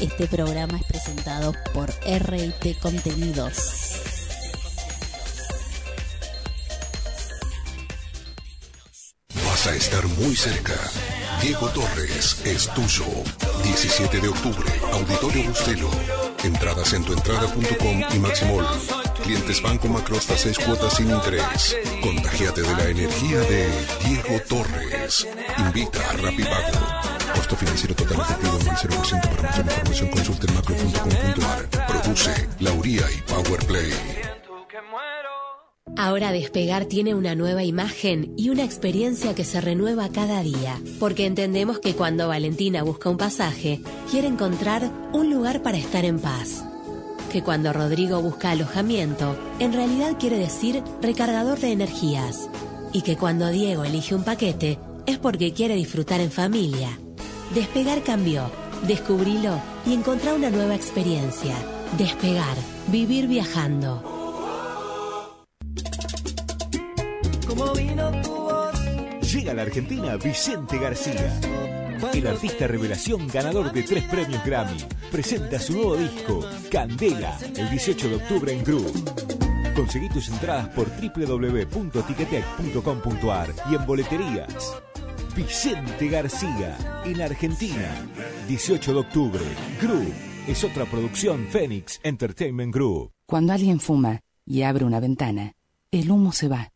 Este programa es presentado por RT Contenidos. Vas a estar muy cerca. Diego Torres es tuyo. 17 de octubre, Auditorio Bustelo. Entradas en tuentrada.com y Maximol. Clientes Banco Macro hasta 6 cuotas sin interés. Contagiate de la energía de Diego Torres. Invita a Rapipago. Financiero total efectivo en el 0% para mayor información consulte en macro.com.ar. Produce Lauría y Powerplay. Ahora Despegar tiene una nueva imagen y una experiencia que se renueva cada día, porque entendemos que cuando Valentina busca un pasaje, quiere encontrar un lugar para estar en paz. Que cuando Rodrigo busca alojamiento, en realidad quiere decir recargador de energías. Y que cuando Diego elige un paquete, es porque quiere disfrutar en familia. Despegar cambió, descubrilo y encontrá una nueva experiencia. Despegar, vivir viajando. Llega a la Argentina Vicente García. El artista revelación ganador de tres premios Grammy presenta su nuevo disco, Candela, el 18 de octubre en Groove. Conseguí tus entradas por www.ticketek.com.ar y en boleterías. Vicente García, en Argentina, 18 de octubre. Groove es otra producción Phoenix Entertainment Group. Cuando alguien fuma y abre una ventana, el humo se va,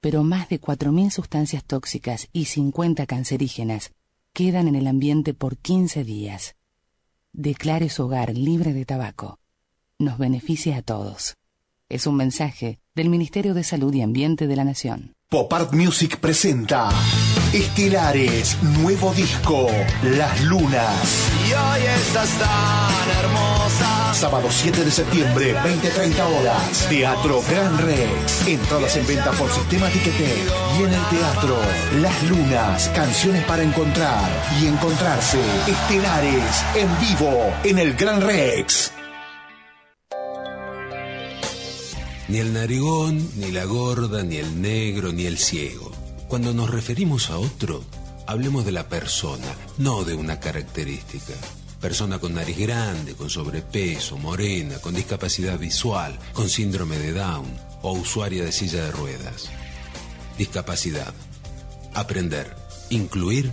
pero más de 4.000 sustancias tóxicas y 50 cancerígenas quedan en el ambiente por 15 días. Declare su hogar libre de tabaco. Nos beneficia a todos. Es un mensaje del Ministerio de Salud y Ambiente de la Nación. Pop Art Music presenta Estelares, nuevo disco, Las Lunas. Y hoy estás tan hermosa. Sábado 7 de septiembre, 20-30 horas. Teatro Gran Rex. Entradas en venta por Sistema Ticketek. Y en el teatro, Las Lunas, canciones para encontrar y encontrarse. Estelares, en vivo, en el Gran Rex. Ni el narigón, ni la gorda, ni el negro, ni el ciego. Cuando nos referimos a otro, hablemos de la persona, no de una característica. Persona con nariz grande, con sobrepeso, morena, con discapacidad visual, con síndrome de Down o usuaria de silla de ruedas. Discapacidad. Aprender. Incluir.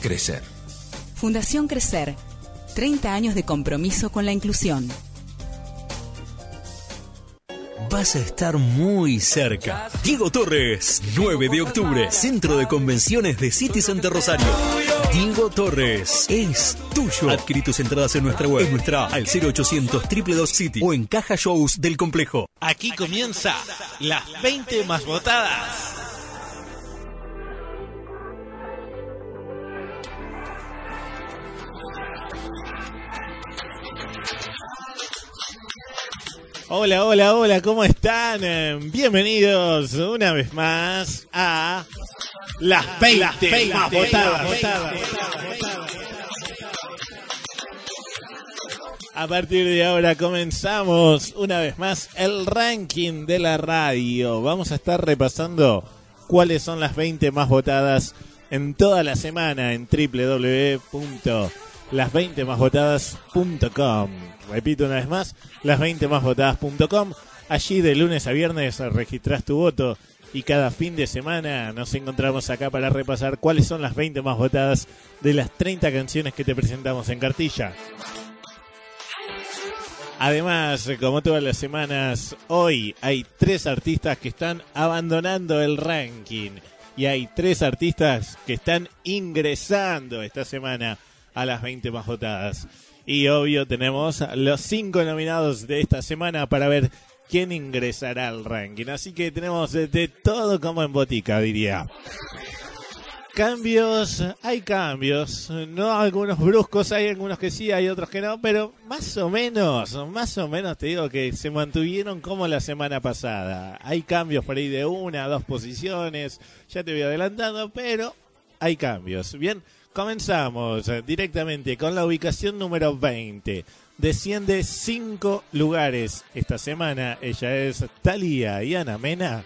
Crecer. Fundación Crecer. 30 años de compromiso con la inclusión. Vas a estar muy cerca. Diego Torres, 9 de octubre, Centro de Convenciones de City Center Rosario. Diego Torres es tuyo. Adquirí tus entradas en nuestra web, en nuestra al 0800 222 City o en caja shows del complejo. Aquí comienza las 20 más votadas. Hola, hola, hola, ¿cómo están? Bienvenidos una vez más a las 20, más votadas. A partir de ahora comenzamos una vez más el ranking de la radio. Vamos a estar repasando cuáles son las 20 más votadas en toda la semana en www.las20másvotadas.com. Repito una vez más, las20másvotadas.com. Allí de lunes a viernes registras tu voto y cada fin de semana nos encontramos acá para repasar cuáles son las 20 más votadas de las 30 canciones que te presentamos en cartilla. Además, como todas las semanas, hoy hay tres artistas que están abandonando el ranking y hay tres artistas que están ingresando esta semana a las 20 más votadas. Y obvio tenemos los cinco nominados de esta semana para ver quién ingresará al ranking. Así que tenemos de todo como en botica, diría. Cambios, hay cambios, no algunos bruscos, hay algunos que sí, hay otros que no, pero más o menos, más o menos te digo que se mantuvieron como la semana pasada. Hay cambios por ahí de una, dos posiciones, ya te voy adelantando, pero hay cambios. Bien, comenzamos eh, directamente con la ubicación número 20. Desciende cinco lugares esta semana, ella es Talía y Ana Mena.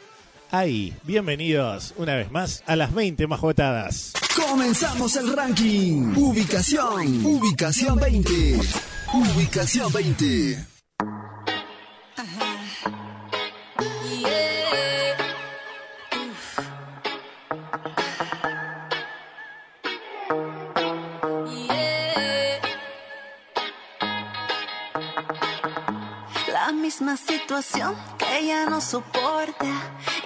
Ahí, bienvenidos una vez más a las 20 más votadas. Comenzamos el ranking. Ubicación, ubicación 20. Ubicación 20. Misma situación que ya no soporta.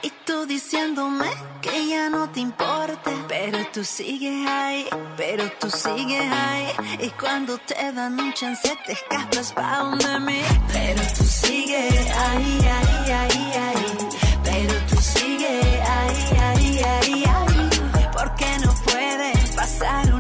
Y tú diciéndome que ya no te importa, pero tú sigues ahí, pero tú sigues ahí. Y cuando te dan un chance te escapas pa' donde mí, pero tú sigues ahí, ahí, ahí, ahí, pero tú sigues ahí, ahí, ahí, ahí, porque no puedes pasar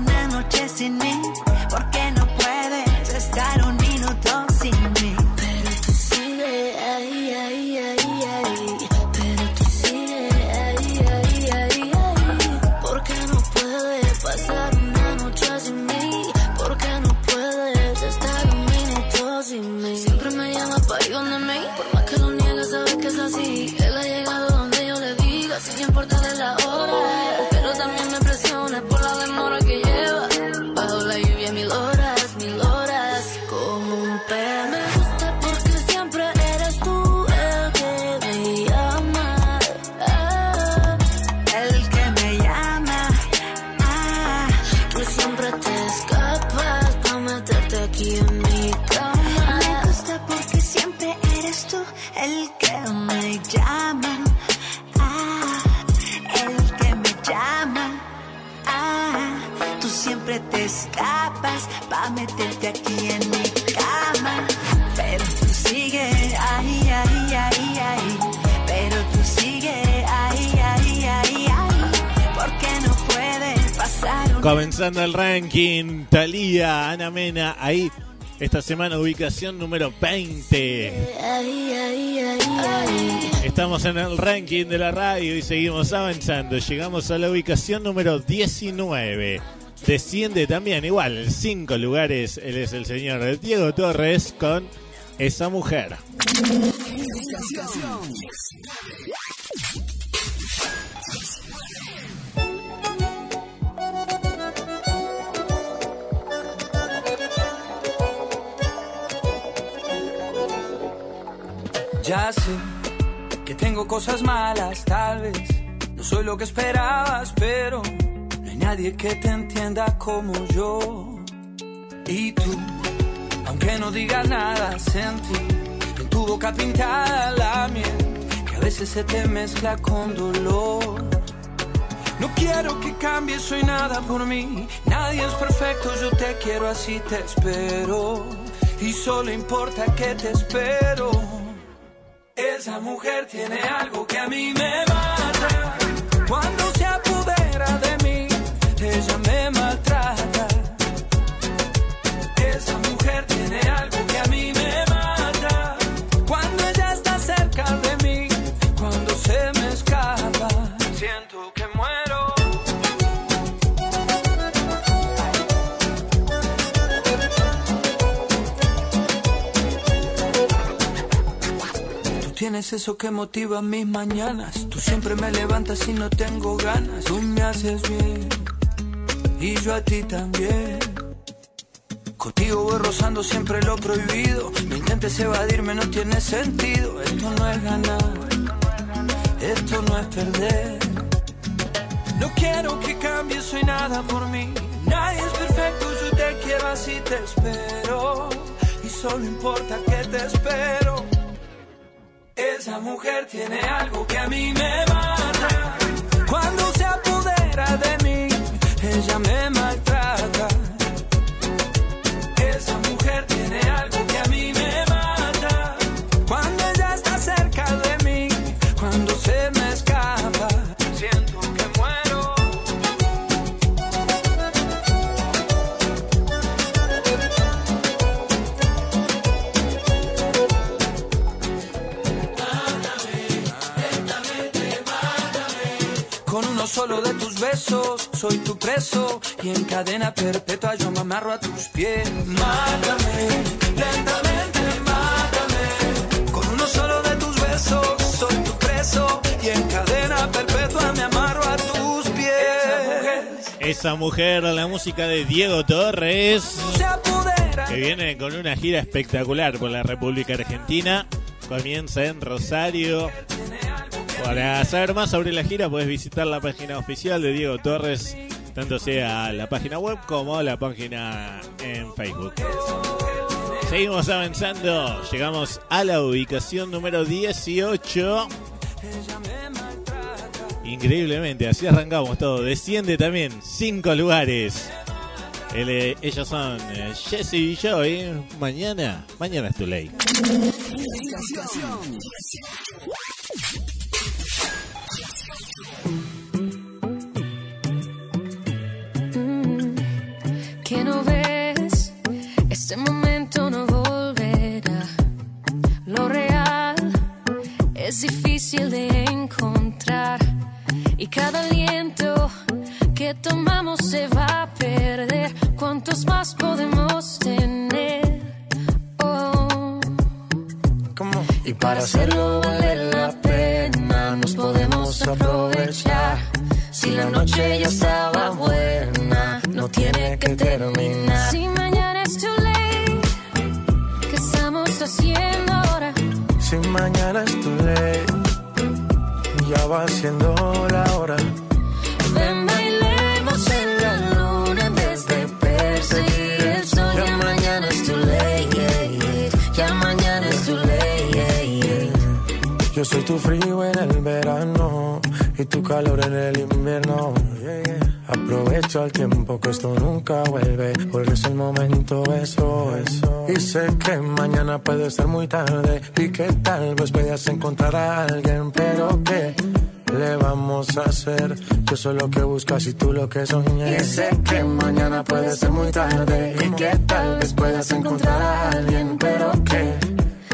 Comenzando el ranking, Talía, Ana Mena, ahí esta semana ubicación número 20. Ahí, ahí, ahí, ahí. Estamos en el ranking de la radio y seguimos avanzando. Llegamos a la ubicación número 19. Desciende también igual, cinco lugares. Él es el señor Diego Torres con esa mujer. Ya sé que tengo cosas malas, tal vez no soy lo que esperabas, pero no hay nadie que te entienda como yo. Y tú, aunque no digas nada, sentí en tu boca pintada la miel, que a veces se te mezcla con dolor. No quiero que cambies, soy nada por mí. Nadie es perfecto, yo te quiero así, te espero. Y solo importa que te espero. Esa mujer tiene algo que a mí me mata. Eso que motiva mis mañanas. Tú siempre me levantas y no tengo ganas. Tú me haces bien y yo a ti también. Contigo voy rozando siempre lo prohibido. No intentes evadirme, no tiene sentido. Esto no es ganar, esto no es perder. No quiero que cambies, soy nada por mí. Nadie es perfecto, yo te quiero así, te espero. Y solo importa que te espero. Esa mujer tiene algo que a mí me mata. Cuando se apodera de mí, ella me maltrata. Solo de tus besos, soy tu preso. Y en cadena perpetua yo me amarro a tus pies. Mátame, lentamente, mátame. Con uno solo de tus besos, soy tu preso. Y en cadena perpetua me amarro a tus pies. Esa mujer, la música de Diego Torres. Que viene con una gira espectacular por la República Argentina. Comienza en Rosario. Para saber más sobre la gira puedes visitar la página oficial de Diego Torres, tanto sea la página web como la página en Facebook. Seguimos avanzando, llegamos a la ubicación número 18. Increíblemente, así arrancamos todo. Desciende también, cinco lugares. El, eh, ellos son eh, Jesse y Joy. Mañana, mañana es tu ley. Que no ves, este momento no volverá. Lo real es difícil de encontrar y cada aliento que tomamos se va a perder. ¿Cuántos más podemos tener? Oh. Y para hacerlo vale la pena, nos podemos aprovechar. Si la noche ya estaba buena, no tiene que terminar. Si mañana es too late, ¿qué estamos haciendo ahora? Si mañana es tu ley, ya va siendo la hora. Ven, bailemos en la luna en vez de perseguir el sol. Ya mañana es too late, yeah, yeah. ya mañana es too late. yeah. Yo soy tu frío en el verano y tu calor en el invierno. Aprovecho el tiempo que esto nunca vuelve, porque es el momento eso, eso. Y sé que mañana puede ser muy tarde y que tal vez puedas encontrar a alguien, pero que le vamos a hacer? Yo soy lo que buscas y tú lo que soñé. Y sé que mañana puede ser muy tarde y que tal vez puedas encontrar a alguien, pero que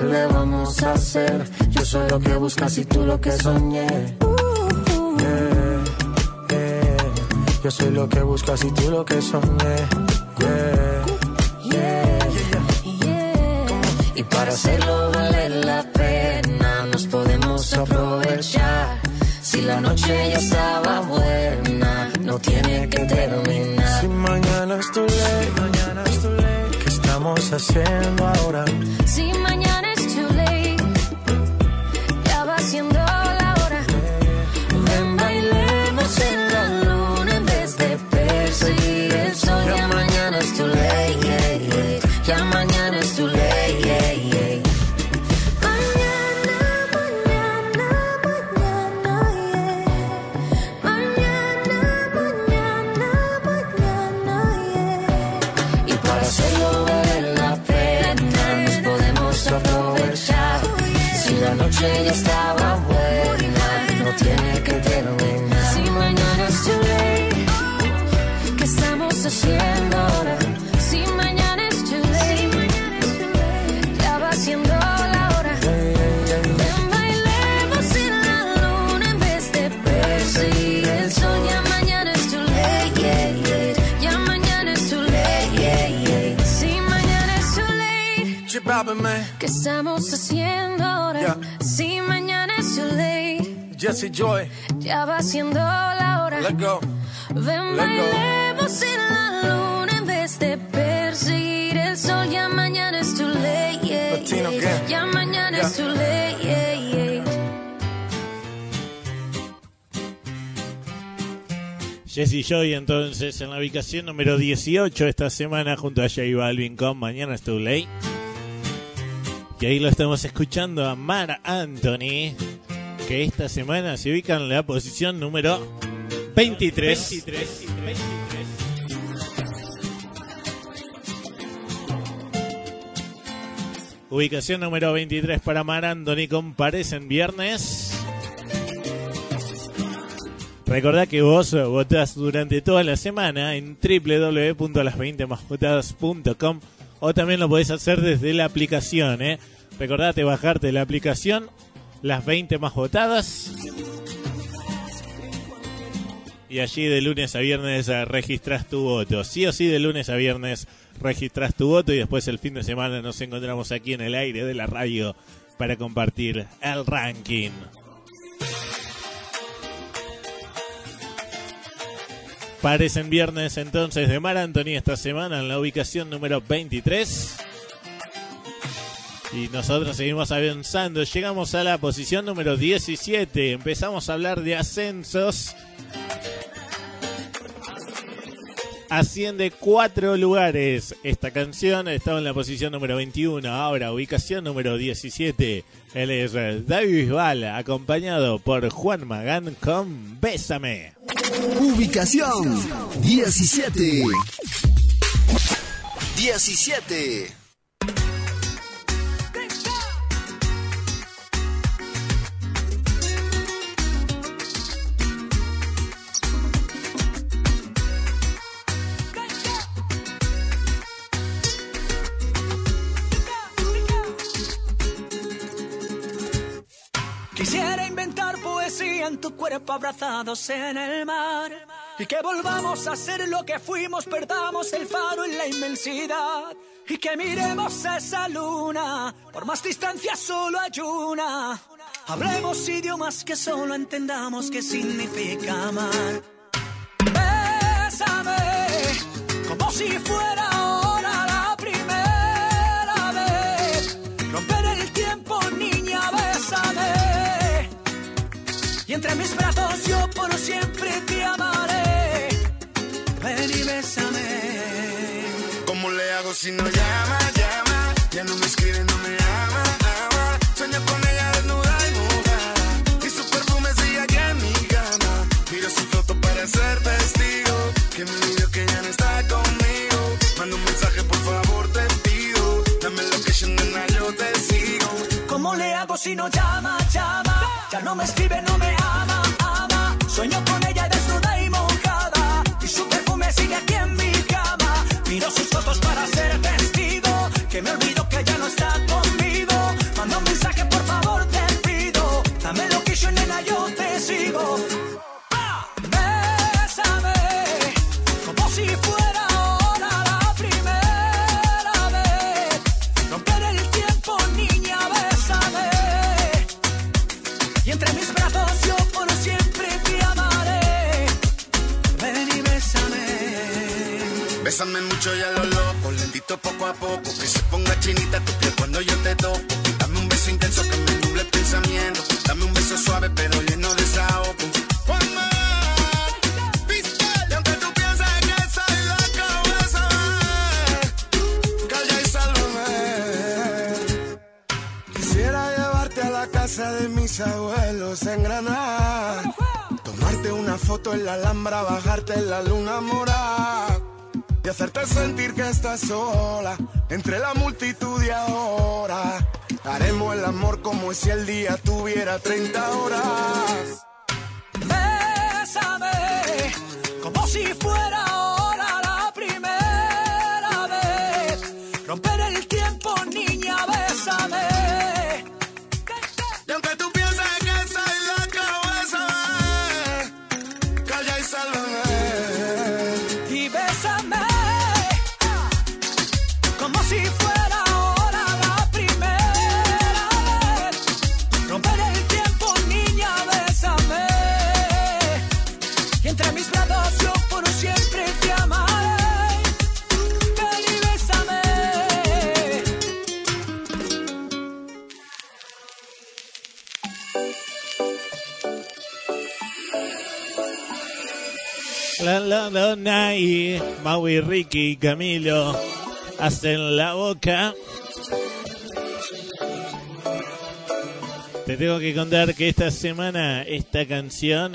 le vamos a hacer? Yo soy lo que buscas y tú lo que soñé. Yeah, yeah. Yo soy lo que buscas y tú lo que soñé. Yeah. Y para hacerlo vale la pena, nos podemos aprovechar. Si la noche ya estaba buena, no tiene que terminar. Si mañana es tu ley, mañana es tu ley. ¿Qué estamos haciendo ahora? Si mañana noche ya estaba buena, no tiene que terminar. Si mañana es too late, ¿qué estamos haciendo Jesse Joy, Ya va siendo la hora. let go. Ven, Let go. bailemos en la luna en vez de perseguir el sol. Ya mañana es too late, yeah, Latino yeah. gang. Ya mañana Yeah. es too late, yeah, yeah. Jesse Joy entonces en la ubicación número 18 esta semana junto a J Balvin con Mañana es Too Late. Y ahí lo estamos escuchando a Mar Anthony, que esta semana se ubica en la posición número 23. Ubicación número 23 para Mar Anthony con Parecen Viernes. Recordá que vos votás durante toda la semana en www.las20másvotadas.com o también lo podés hacer desde la aplicación. ¿eh? Recordate bajarte la aplicación, las 20 más votadas. Y allí de lunes a viernes eh, registras tu voto. Sí o sí de lunes a viernes registras tu voto y después el fin de semana nos encontramos aquí en el aire de la radio para compartir el ranking. Parecen viernes entonces de Mar Anthony esta semana en la ubicación número 23. Y nosotros seguimos avanzando. Llegamos a la posición número 17. Empezamos a hablar de ascensos. Asciende cuatro lugares. Esta canción estaba en la posición número 21. Ahora, ubicación número 17. Él es David Bisbal, acompañado por Juan Magán con Bésame. Ubicación 17. 17. Tu cuerpo abrazados en el mar. Y que volvamos a ser lo que fuimos, perdamos el faro en la inmensidad. Y que miremos esa luna, por más distancia solo hay una. Hablemos idiomas que solo entendamos qué significa amar. Bésame, como si fuera entre mis brazos yo por siempre te amaré. Ven y bésame. ¿Cómo le hago si no llama, llama? Ya no me escribe, no me ama, ama. Sueño con ella desnuda y mojada. Y su perfume sigue en mi cama. Miro su foto para ser testigo. Que me olvidó que ya no está conmigo. Manda un mensaje, por favor, te pido. Dame location, nena, yo te sigo. ¿Cómo le hago si no llama, llama? Ya no me escribe, no me ama, ama. Sueño con ella desnuda y mojada. Y su perfume sigue aquí en mi cama. Miro sus fotos para ser testigo. Que me olvido poco a poco. Que se ponga chinita tu piel cuando yo te toco. Dame un beso intenso que me nuble el pensamiento. Dame un beso suave pero lleno de desahogo. De mis abuelos en Granada. Tomarte una foto en la Alhambra, bajarte en la luna morada. Y hacerte sentir que estás sola entre la multitud y ahora. Haremos el amor como si el día tuviera 30 horas. Bésame, como si fuera La Nai, Maui, Ricky y Camilo hacen la boca. Te tengo que contar que esta semana esta canción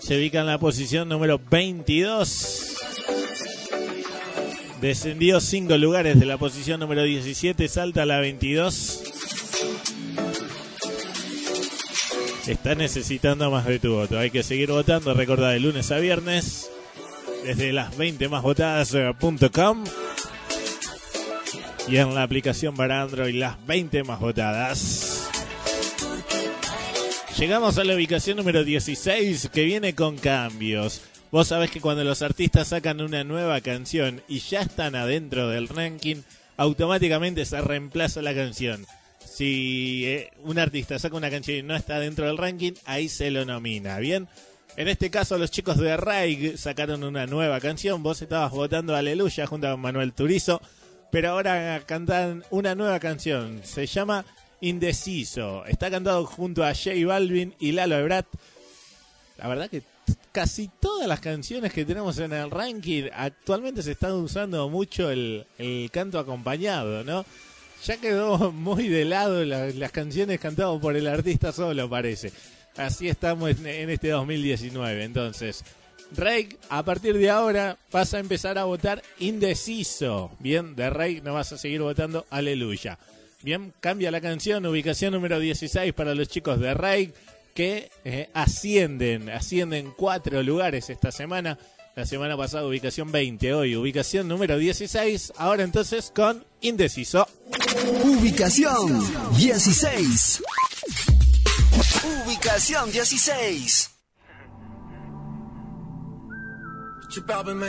se ubica en la posición número 22. Descendió cinco lugares de la posición número 17, salta a la 22. Está necesitando más de tu voto. Hay que seguir votando. Recordad de lunes a viernes. Desde las 20 más votadas.com. Y en la aplicación para Android las 20 más votadas. Llegamos a la ubicación número 16 que viene con cambios. Vos sabés que cuando los artistas sacan una nueva canción y ya están adentro del ranking, automáticamente se reemplaza la canción. Si eh, un artista saca una canción y no está dentro del ranking, ahí se lo nomina. Bien, En este caso, los chicos de Raig sacaron una nueva canción. Vos estabas votando Aleluya junto a Manuel Turizo, pero ahora cantan una nueva canción. Se llama Indeciso. Está cantado junto a J Balvin y Lalo Ebrat. La verdad que casi todas las canciones que tenemos en el ranking actualmente se están usando mucho el canto acompañado, ¿no? Ya quedó muy de lado la- las canciones cantadas por el artista solo, parece. Así estamos en, este 2019. Entonces, Rey, a partir de ahora vas a empezar a votar indeciso. Bien, de Rey no vas a seguir votando aleluya. Bien, cambia la canción, ubicación número 16 para los chicos de Rey que eh, ascienden, ascienden cuatro lugares esta semana. La semana pasada ubicación 20, hoy ubicación número 16. Ahora entonces con indeciso. Ubicación 16. Ubicación 16. Chupábeme.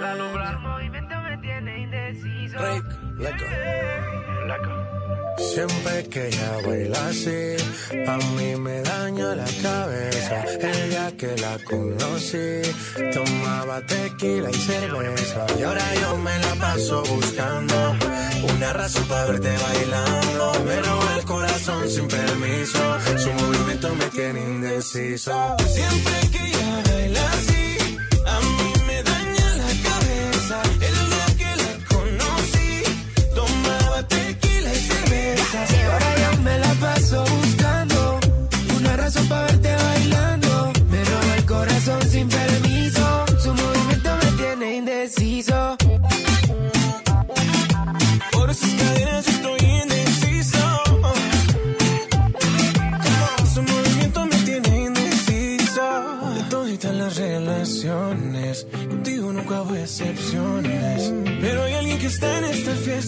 Alumbrar movimiento me tiene indeciso. Rick, leco. Siempre que ella baila así, a mí me daña la cabeza. El día que la conocí, tomaba tequila y cerveza. Y ahora yo me la paso buscando una razón para verte bailando. Me roba el corazón sin permiso, su movimiento me tiene indeciso. Siempre que ella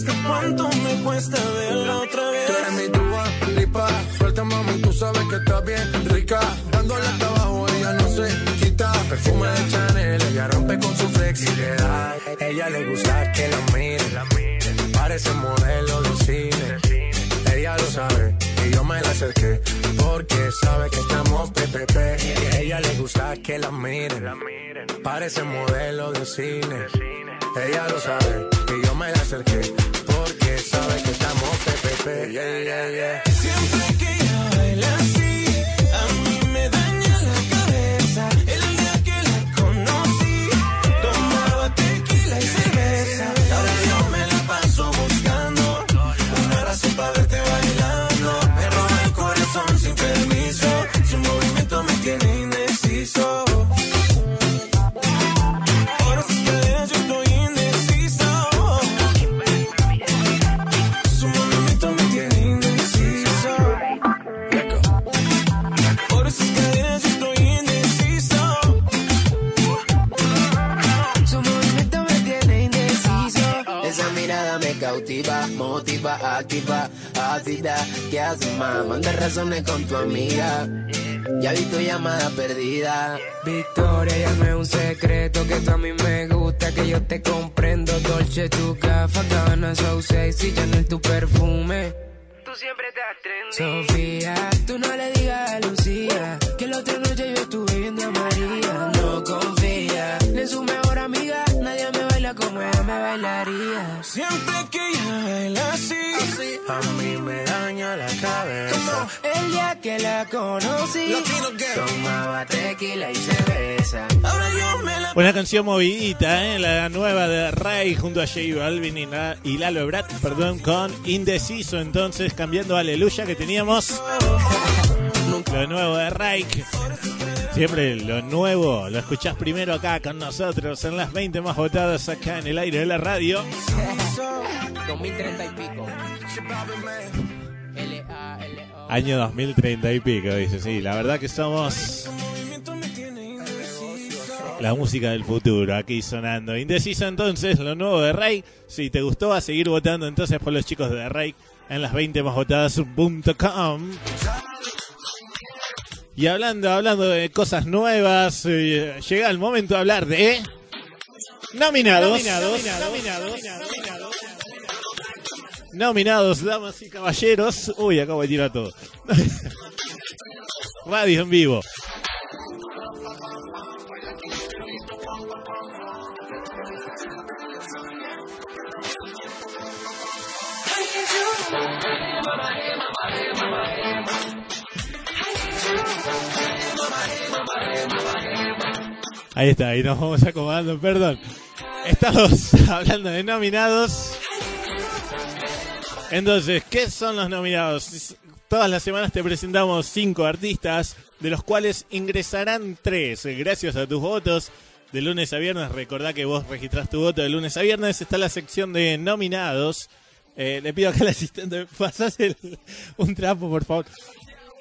fiesta. ¿Cuánto me cuesta verla otra vez? Tú eres mi dúa, lipa, suelta mami, tú sabes que está bien rica. Dándole hasta abajo, ella no se quita. Perfume de Chanel, ella rompe con su flexibilidad. Ella le gusta que la miren, parece modelo de cine. Ella lo sabe y yo me la acerqué porque sabe que estamos PPP. Ella le gusta que la miren, parece modelo de cine. Ella lo sabe y yo me la acerqué porque sabe que estamos PPP. Yeah, yeah, yeah. Motiva, activa, ácida. ¿Qué haces, más? Manda razones con tu amiga. Ya vi tu llamada perdida. Victoria, ya no es un secreto que tú a mí me gusta, que yo te comprendo. Dolce, tu café, Cabana, so sexy, Chanel, tu perfume. Tú siempre estás trendy. Sofía, tú no le digas a Lucía que la otra noche yo estuve viendo a María. No confía en su mejor amiga, baila como ella me bailaría. Siempre que ella baila así, a mí me daña la cabeza. El día que la conocí, tomaba tequila y cerveza. Ahora yo me la Una canción movidita, ¿eh? la nueva de Ray junto a J Balvin y, La- y Lalo Ebrat, perdón, con Indeciso. Entonces, cambiando a Aleluya que teníamos. Lo nuevo de Ray. Siempre lo nuevo lo escuchás primero acá con nosotros en las 20 más votadas acá en el aire de la radio. 2030 y pico. Año 2030 y pico, dice. Sí, la verdad que somos la música del futuro aquí sonando. Indeciso entonces, lo nuevo de Rey. Si te gustó, a seguir votando entonces por los chicos de Rey en las 20 más votadas.com. Y hablando, hablando de cosas nuevas, eh, llega el momento de hablar de nominados. Nominados. Nominados. Nominados, damas y caballeros. Uy, acabo de tirar todo. Radio en vivo. Ahí está, ahí nos vamos acomodando, perdón. Estamos hablando de nominados. Entonces, ¿qué son los nominados? Todas las semanas te presentamos cinco artistas, de los cuales ingresarán tres. Gracias a tus votos, de lunes a viernes, recordá que vos registrás tu voto de lunes a viernes, está la sección de nominados. Eh, le pido acá al asistente, pasás el- un trapo, por favor.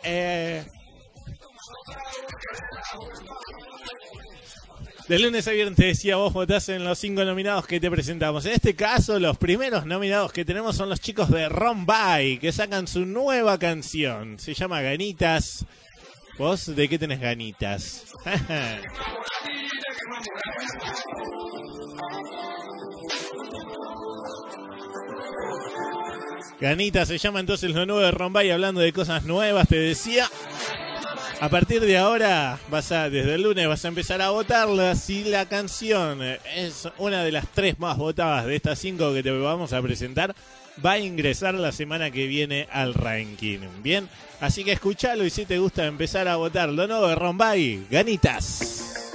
Eh, de lunes a viernes te decía, vos votás en los cinco nominados que te presentamos. En este caso, los primeros nominados que tenemos son los chicos de Rombay, que sacan su nueva canción. Se llama Ganitas. ¿Vos de qué tenés ganitas? Ganitas se llama entonces lo nuevo de Rombay, hablando de cosas nuevas, te decía. A partir de ahora, vas a, desde el lunes vas a empezar a votarla. Si la canción es una de las tres más votadas de estas cinco que te vamos a presentar, va a ingresar la semana que viene al ranking. Bien, así que escuchalo y si te gusta empezar a votar lo nuevo de Rombay, ganitas.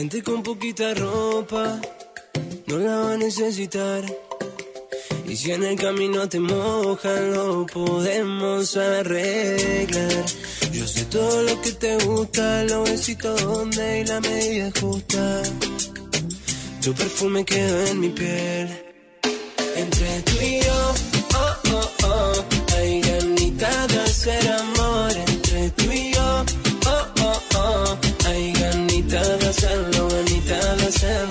Vente con poquita ropa, no la va a necesitar. Y si en el camino te mojan, lo podemos arreglar. Yo sé todo lo que te gusta, los besitos donde y la medida justa. Tu perfume queda en mi piel. Entre tú y yo, oh, oh, oh, hay ganitas de hacer amor. Ganitas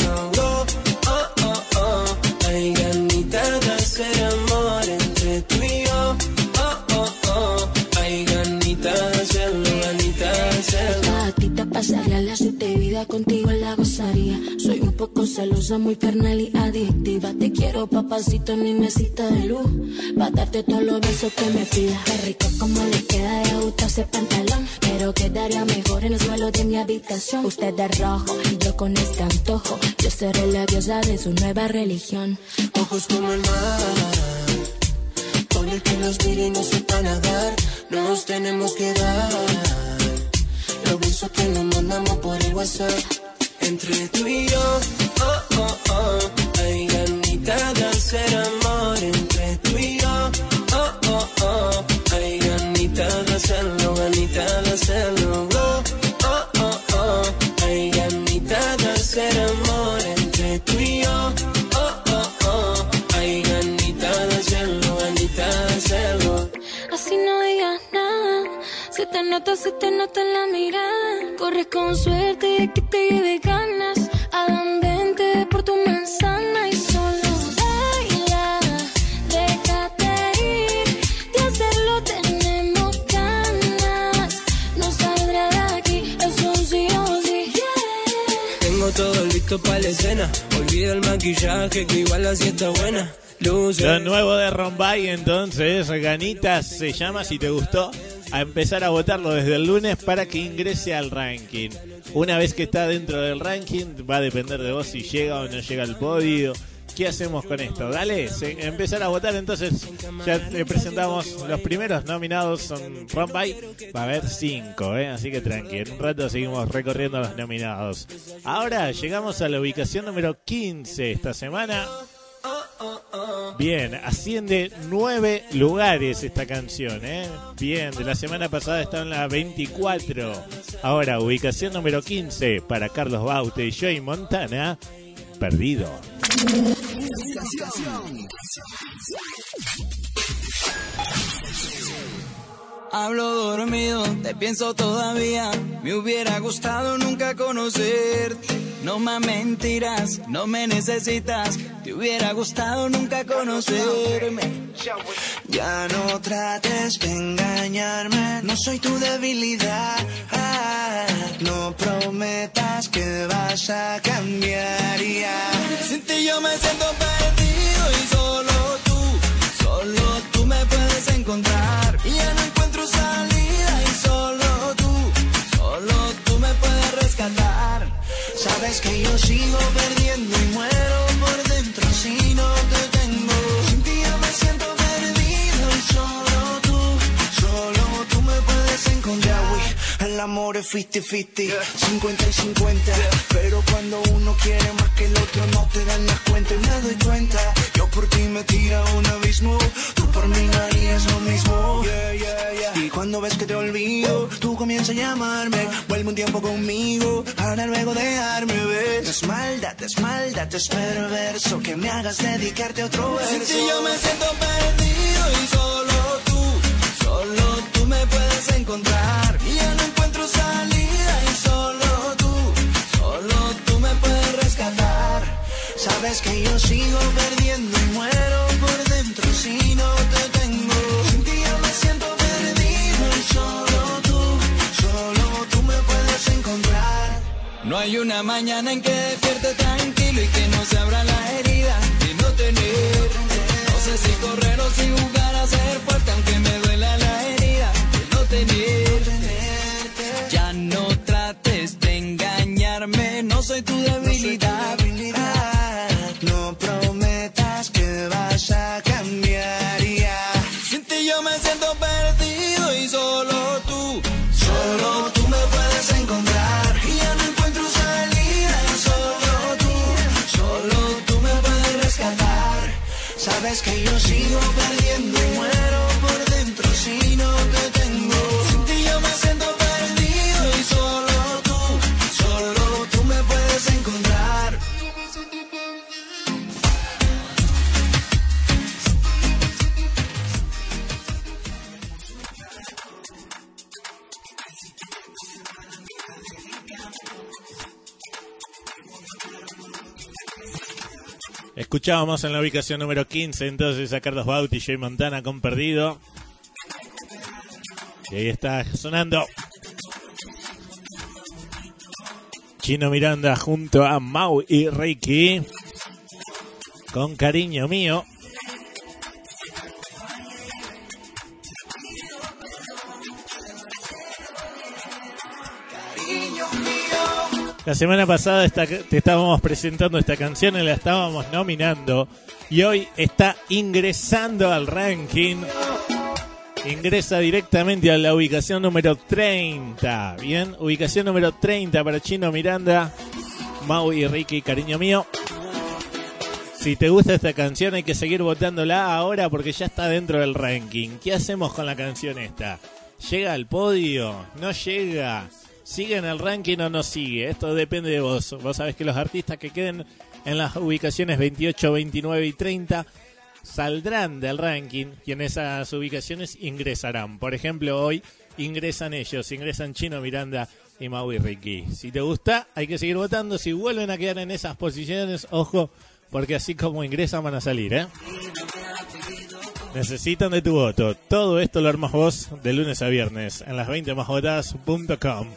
de vida contigo la gozaría. Soy un poco celosa, muy carnal y adictiva. Te quiero, papacito, en mi mesita de luz. Pa' darte todos los besos que me pidas. Qué rico como le queda de gusto ese pantalón. Pero quedaría mejor en el suelo de mi habitación. Usted de rojo yo con este antojo. Yo seré la diosa de su nueva religión. Ojos como el mar, por el que nos mire y no sepa nadar, nos tenemos que dar. Besos que nos mandamos por el WhatsApp, entre tú y yo, oh, oh, oh, hay ganitas de hacer amor. Entre tú y yo, oh, oh, oh, hay ganitas de hacerlo, ganitas de te nota, se te nota en la mirada. Corres con suerte de que te lleve ganas. Adán, vente por tu manzana y solo baila. Déjate ir. De hacerlo tenemos ganas. No saldrá de aquí, es un sí o sí. Yeah. Tengo todo listo para la escena. Olvida el maquillaje que igual así está buena. Luces. Lo nuevo de Rombay, entonces, Ganitas se llama, si te gustó, a empezar a votarlo desde el lunes para que ingrese al ranking. Una vez que está dentro del ranking, va a depender de vos si llega o no llega al podio. ¿Qué hacemos con esto? Dale, empezar a votar. Entonces, ya te presentamos los primeros nominados. Son Rombay. Va a haber cinco, ¿eh? así que tranqui. En un rato seguimos recorriendo los nominados. Ahora llegamos a la ubicación número 15 esta semana. Bien, asciende nueve lugares esta canción, ¿eh? Bien, de la semana pasada está en la 24. Ahora, ubicación número 15 para Carlos Baute y Joey Montana. Perdido. Hablo dormido, te pienso todavía. Me hubiera gustado nunca conocerte. No más mentiras, no me necesitas. Te hubiera gustado nunca conocerme. Ya no trates de engañarme, no soy tu debilidad. No prometas que vas a cambiar ya. Sin ti yo me siento perdido y solo tú, solo tú me puedes encontrar. Ya no salida y solo tú, solo tú me puedes rescatar. Sabes que yo sigo perdiendo y muero por dentro si no te tengo. Sin ti yo me siento perdido y solo tú, solo tú me puedes encontrar. El amor es 50-50, 50 y 50. Pero cuando uno quiere más que el otro, no te dan las cuentas y me doy cuenta. Yo por ti me tira a un abismo, tú por mí no harías lo mismo. Y cuando ves que te olvido, tú comienzas a llamarme, vuelve un tiempo conmigo, para luego dejarme ver. Es maldad, es maldad, es perverso que me hagas dedicarte a otro verso. Sin ti yo me siento perdido y solo tú, solo tú me puedes encontrar. Encuentro salida y solo tú, solo tú me puedes rescatar. Sabes que yo sigo perdiendo y muero por dentro si no te tengo. Sin ti yo me siento perdido y solo tú, solo tú me puedes encontrar. No hay una mañana en que despierte tranquilo y que no se abra la herida de no tener. No sé si correr o si jugar a ser fuerte, aunque soy tu debilidad. Escuchábamos en la ubicación número 15 entonces a Carlos Bauti y Jay Montana con Perdido. Y ahí está sonando Chino Miranda junto a Mau y Reiki con cariño mío. La semana pasada te estábamos presentando esta canción y la estábamos nominando. Y hoy está ingresando al ranking. Ingresa directamente a la ubicación número 30. Bien, ubicación número 30 para Chino Miranda, Mau y Ricky, cariño mío. Si te gusta esta canción hay que seguir votándola ahora porque ya está dentro del ranking. ¿Qué hacemos con la canción esta? ¿Llega al podio? ¿No llega? ¿Sigue en el ranking o no sigue? Esto depende de vos. Vos sabés que los artistas que queden en las ubicaciones 28, 29 y 30 saldrán del ranking y en esas ubicaciones ingresarán. Por ejemplo, hoy ingresan ellos, ingresan Chino Miranda y Mau y Ricky. Si te gusta, hay que seguir votando. Si vuelven a quedar en esas posiciones, ojo, porque así como ingresan van a salir, ¿eh? Necesitan de tu voto. Todo esto lo armas vos de lunes a viernes en las 20másvotadas.com.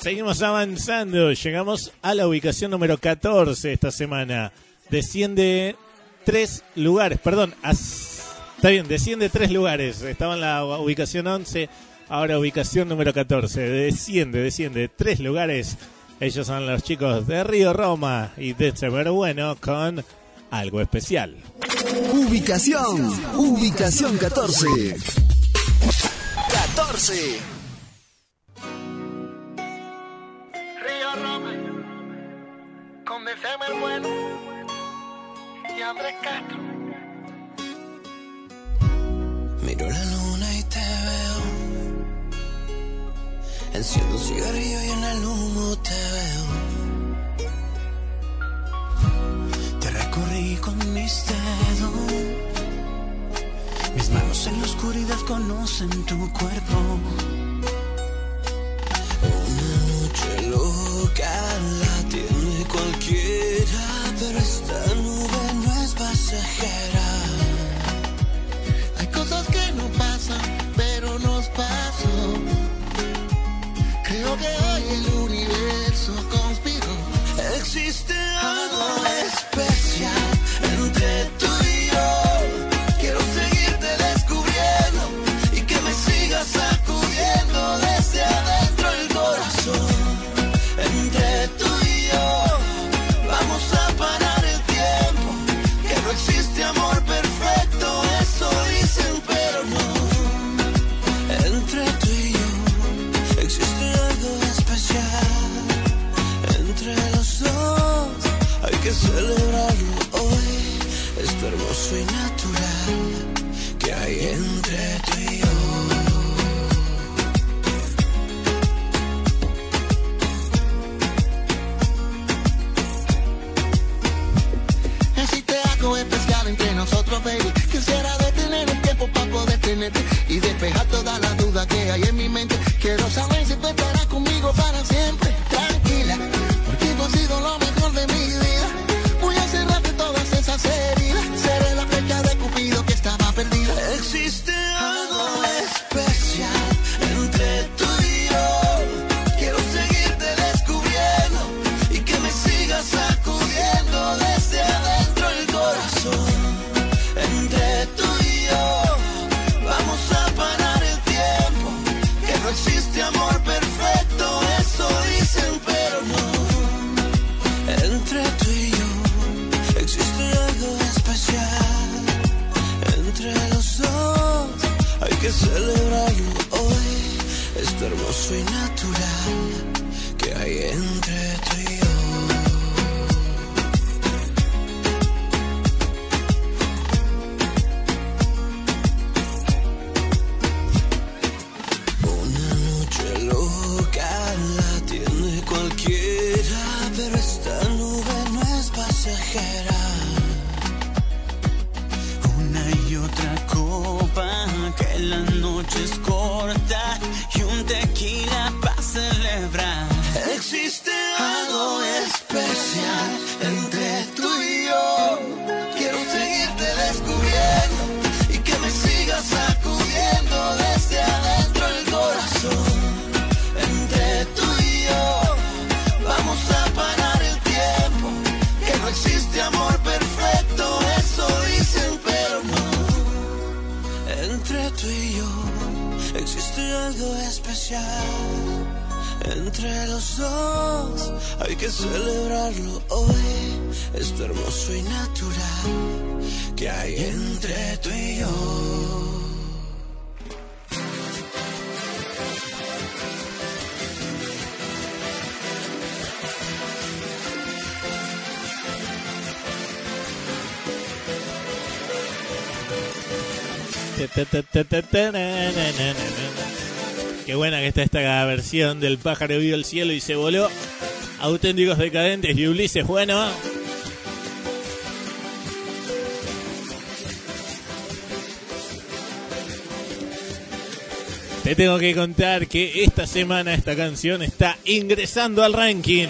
Seguimos avanzando. Llegamos a la ubicación número 14 esta semana. Desciende tres lugares. Perdón, está bien, desciende tres lugares. Estaba en la ubicación 11, ahora ubicación número 14. Desciende, desciende tres lugares. Ellos son los chicos de Río Roma y de Severo Bueno con algo especial. Ubicación, ubicación 14. 14. Con Deceme el Bueno y Andrés Castro. Miro la luna y te veo. Enciendo un cigarrillo y en el humo te veo. Te recorrí con mis dedos. Mis manos en la oscuridad conocen tu cuerpo. Una noche loca la tiene cualquiera, pero esta nube no es pasajera. Hay cosas que no pasan, pero nos pasó. Creo que hoy el universo conspiró. Existe algo especial y despejar todas las dudas que hay en mi mente. Quiero saber si tú estarás conmigo para siempre. Hermoso y natural que hay entre tú Qué buena que está esta versión del pájaro vio el cielo y se voló. Auténticos decadentes y Ulises, bueno. Te tengo que contar que esta semana esta canción está ingresando al ranking.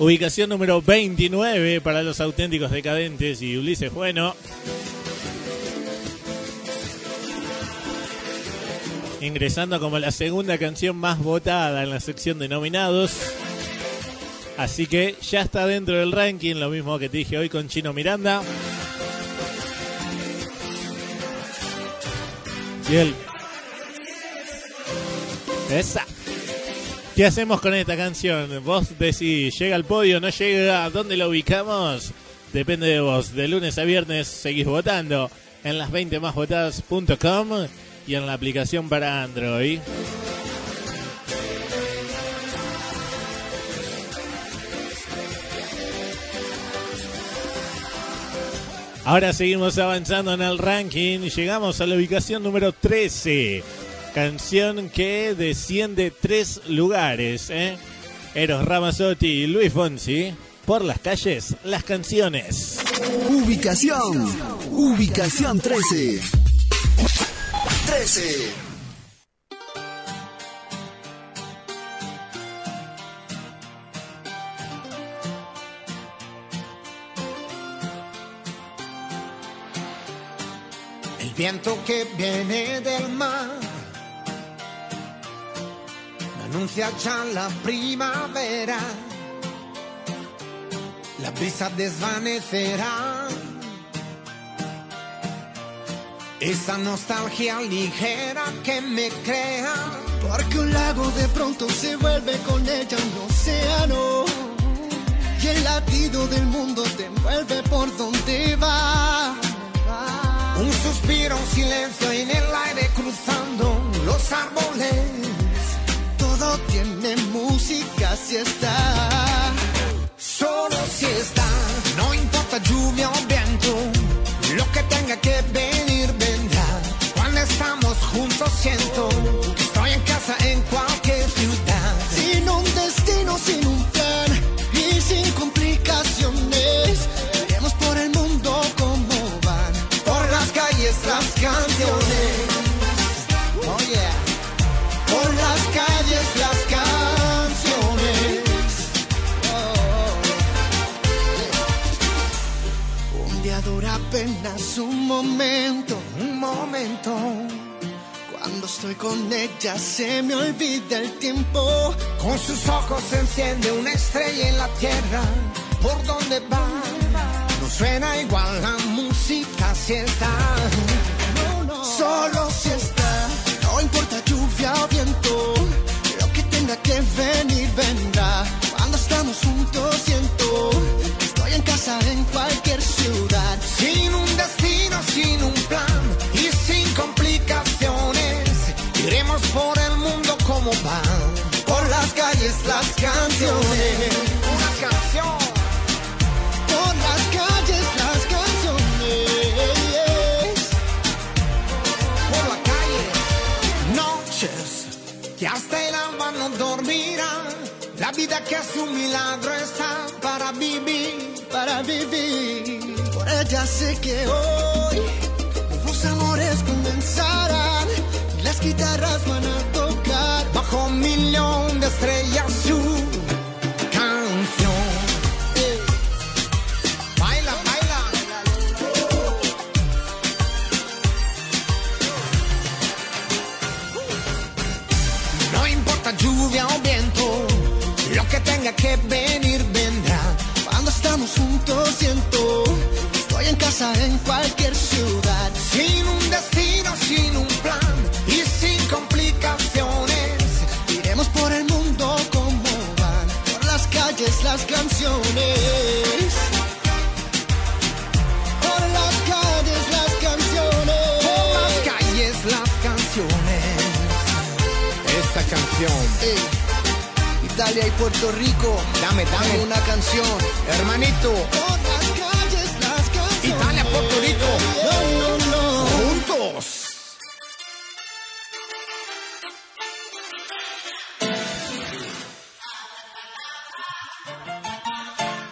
Ubicación número 29 para los auténticos decadentes y Ulises Bueno. Ingresando como la segunda canción más votada en la sección de nominados. Así que ya está dentro del ranking, lo mismo que te dije hoy con Chino Miranda. Y él. Esa. ¿Qué hacemos con esta canción? Vos decís, ¿llega al podio? ¿No llega? ¿Dónde la ubicamos? Depende de vos. De lunes a viernes seguís votando en las 20másvotadas.com y en la aplicación para Android. Ahora seguimos avanzando en el ranking. Llegamos a la ubicación número 13. Canción que desciende tres lugares. ¿eh? Eros Ramazzotti y Luis Fonsi. Por las calles, las canciones. Ubicación. Ubicación 13. 13. El viento que viene del mar anuncia ya la primavera. La brisa desvanecerá esa nostalgia ligera que me crea. Porque un lago de pronto se vuelve con ella un océano. Y el latido del mundo te envuelve por donde va. Un suspiro, un silencio en el aire cruzando los árboles. Todo tiene música si está. Solo si está, no importa lluvia o viento, lo que tenga que venir con ella se me olvida el tiempo. Con sus ojos se enciende una estrella en la tierra. ¿Por dónde va? No suena igual la música si está. Solo si está, no importa lluvia o viento, lo que tenga que venir vendrá. Calles las canciones. Una canción. Por las calles las canciones. por la calle. Noches que hasta el alma no dormirán. La vida que es un milagro está para vivir. Para vivir. Por ella sé que hoy nuevos amores comenzarán. Las guitarras van a. Bajo un millón de estrellas su canción. Baila, baila. No importa lluvia o viento, lo que tenga que venir vendrá. Cuando estamos juntos siento, estoy en casa en cualquier ciudad. Sin un destino, sin un las canciones. Por las calles las canciones. Por las calles las canciones. Esta canción. Italia y Puerto Rico. Dame, dame una canción. Hermanito. Por las calles las canciones. Italia, Puerto Rico.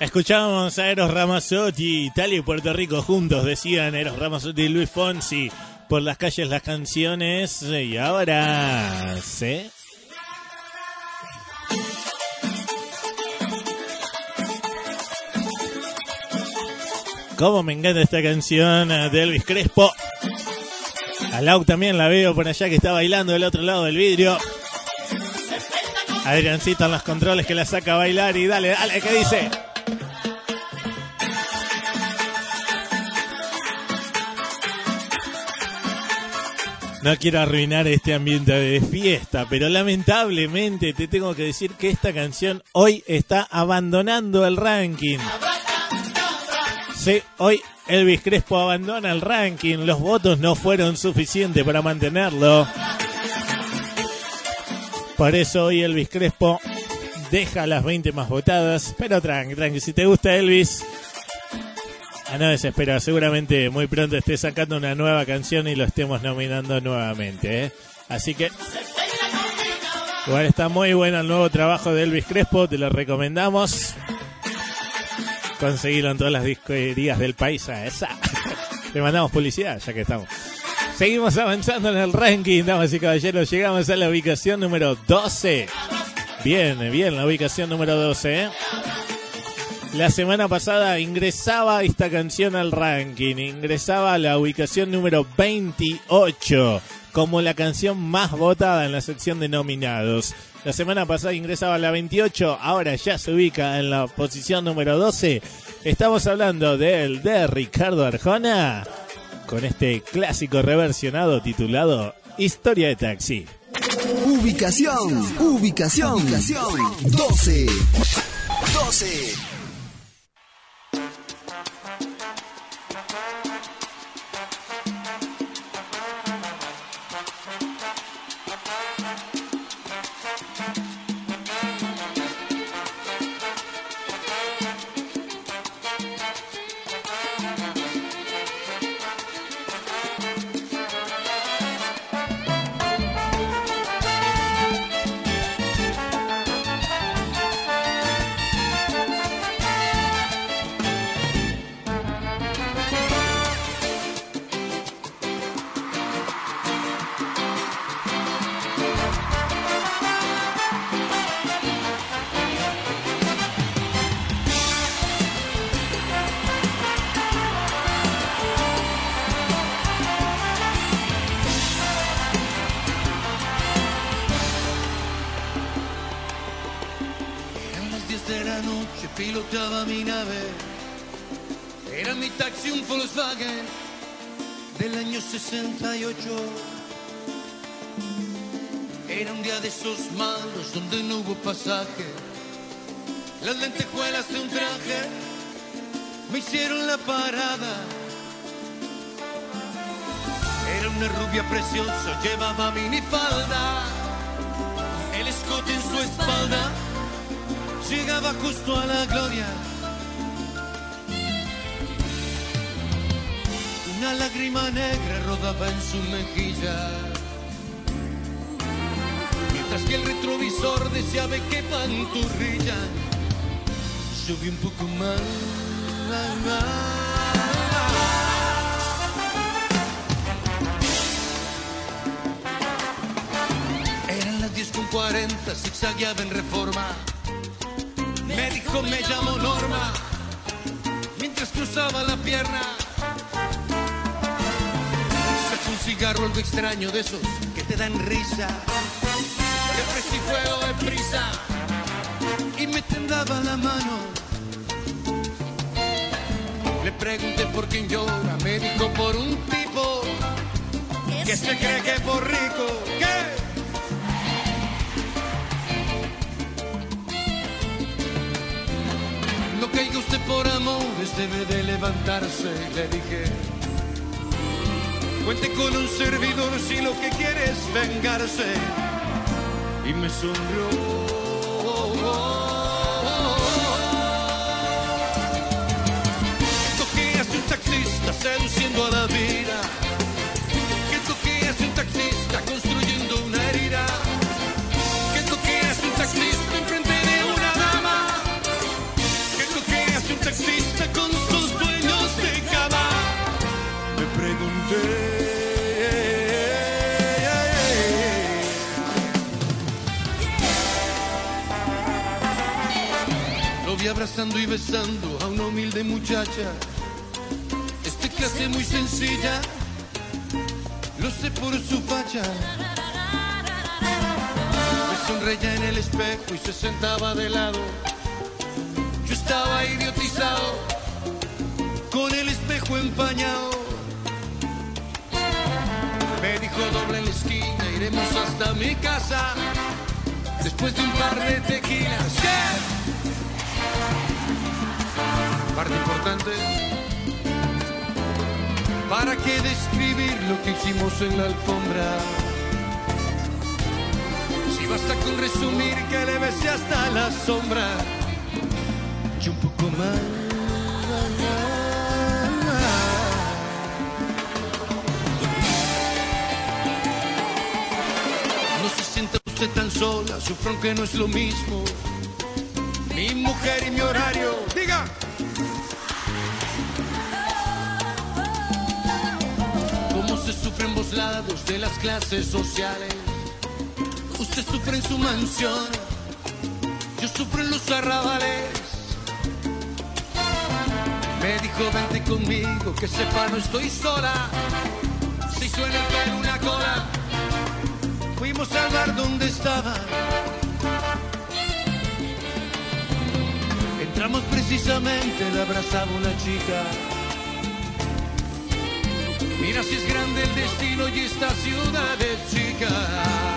Escuchamos a Eros Ramazzotti, Italia y Puerto Rico juntos, decían Eros Ramazzotti y Luis Fonsi. Por las calles las canciones. Y ahora. ¿sí? Cómo me encanta esta canción eh, de Elvis Crespo. A Lau también la veo por allá que está bailando del otro lado del vidrio. Adriancito en los controles que la saca a bailar y dale, dale, ¿qué dice? No quiero arruinar este ambiente de fiesta, pero lamentablemente te tengo que decir que esta canción hoy está abandonando el ranking. Sí, hoy Elvis Crespo abandona el ranking. Los votos no fueron suficientes para mantenerlo. Por eso hoy Elvis Crespo deja las 20 más votadas. Pero tranqui, tranqui, si te gusta Elvis, a no desesperar. Seguramente muy pronto esté sacando una nueva canción y lo estemos nominando nuevamente. ¿eh? Así que... Igual está muy bueno el nuevo trabajo de Elvis Crespo, te lo recomendamos. Conseguirlo en todas las disquerías del país. a esa. Le mandamos publicidad, ya que estamos. Seguimos avanzando en el ranking, damas y caballeros. Llegamos a la ubicación número 12. Bien, bien, la ubicación número 12. ¿eh? La semana pasada ingresaba esta canción al ranking. Ingresaba a la ubicación número 28 como la canción más votada en la sección de nominados. La semana pasada ingresaba a la 28, ahora ya se ubica en la posición número 12. Estamos hablando del de Ricardo Arjona con este clásico reversionado titulado Historia de Taxi. Ubicación, ubicación, ubicación 12. 12. Las lentejuelas de un traje me hicieron la parada. Era una rubia preciosa, llevaba minifalda. El escote en su espalda llegaba justo a la gloria. Una lágrima negra rodaba en su mejilla. Mientras que el retrovisor deseaba que panturrilla. Yo vi un poco más. Eran las 10 con 40, zigzagueaba en reforma. Me dijo, me llamo Norma. Mientras cruzaba la pierna. Sacó un cigarro algo extraño de esos que te dan risa. Y fuego de prisa. Y me tendaba la mano. Le pregunté por quién llora, me dijo por un tipo que se cree que por rico. ¿Qué? No caiga usted por amores, debe de levantarse, le dije. Cuente con un servidor si lo que quiere es vengarse. Y me sonrió. Abrazando y besando a una humilde muchacha. Este clase muy sencilla, lo sé por su facha. Me sonreía en el espejo y se sentaba de lado. Yo estaba idiotizado, con el espejo empañado. Me dijo doble en la esquina, iremos hasta mi casa. Después de un par de tequilas. ¿Qué? Parte importante. ¿Para qué describir lo que hicimos en la alfombra? Si basta con resumir que le besé hasta la sombra. Y un poco más. No se sienta usted tan sola, sufro aunque no es lo mismo. Mi mujer y mi horario, diga. Sufre en ambos lados de las clases sociales. Usted sufre en su mansión, yo sufro en los arrabales. Me dijo, vente conmigo, que sepa no estoy sola. Si suena el pelo una cola, fuimos al bar donde estaba. Entramos precisamente, le abrazaba una chica. Mira si es grande el destino y esta ciudad es chica.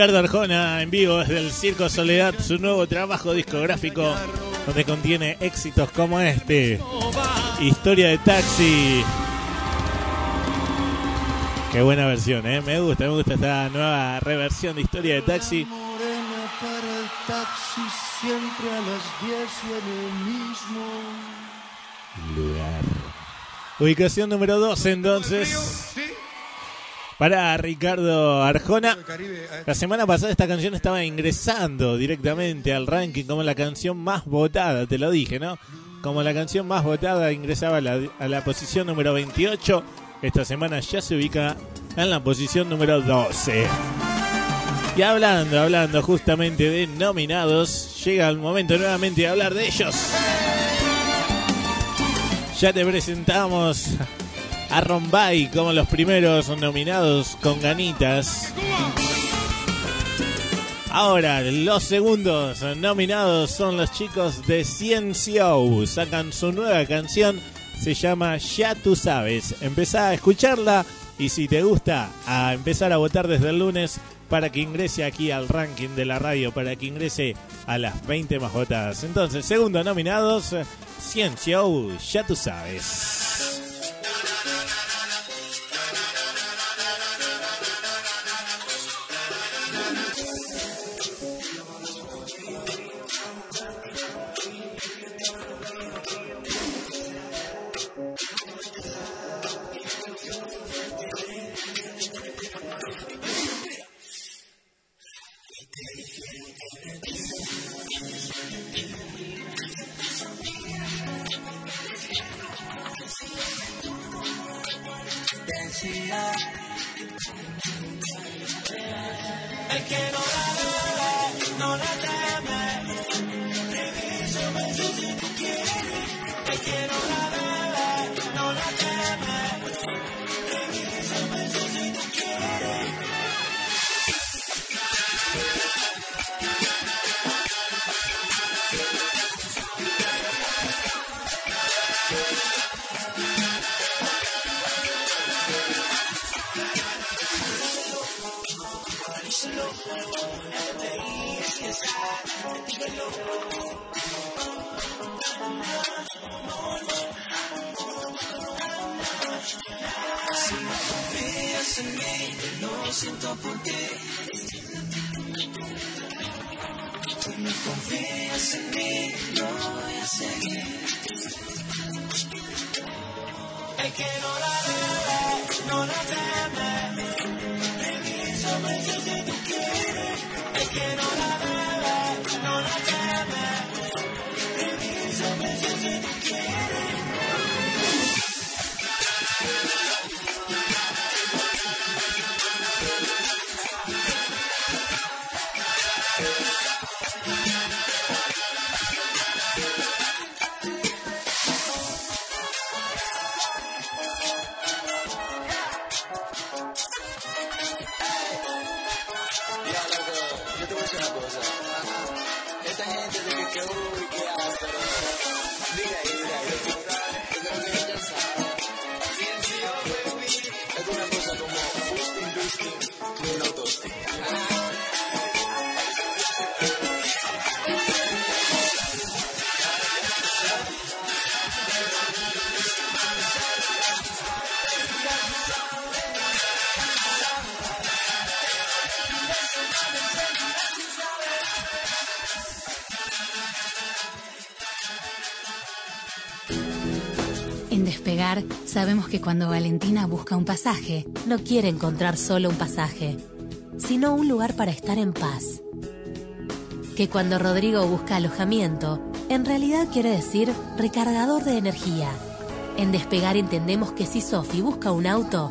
Ricardo Arjona en vivo desde el Circo Soledad, su nuevo trabajo discográfico donde contiene éxitos como este. Historia de taxi. Qué buena versión, ¿eh? Me gusta, me gusta esta nueva reversión de Historia de taxi. taxi siempre a las 10 y en el mismo lugar. Ubicación número 2 entonces. Para Ricardo Arjona. La semana pasada esta canción estaba ingresando directamente al ranking como la canción más votada, te lo dije, ¿no? Como la canción más votada ingresaba a la, a la posición número 28. Esta semana ya se ubica en la posición número 12. Y hablando, hablando justamente de nominados, llega el momento nuevamente de hablar de ellos. Ya te presentamos a Rombay como los primeros nominados con ganitas. Ahora, los segundos nominados son los chicos de Ciencio. Sacan su nueva canción, se llama Ya tú sabes. Empezá a escucharla y si te gusta, a empezar a votar desde el lunes para que ingrese aquí al ranking de la radio, para que ingrese a las 20 más votadas. Entonces, segundo nominados, Ciencio, ya tú sabes. El que no la bebe, no la no confías en mí, no voy a seguir. El que no la bebe, no la teme. Beso si tú quieres. El que no que cuando Valentina busca un pasaje, no quiere encontrar solo un pasaje, sino un lugar para estar en paz. Que cuando Rodrigo busca alojamiento, en realidad quiere decir recargador de energía. En Despegar entendemos que si Sofi busca un auto,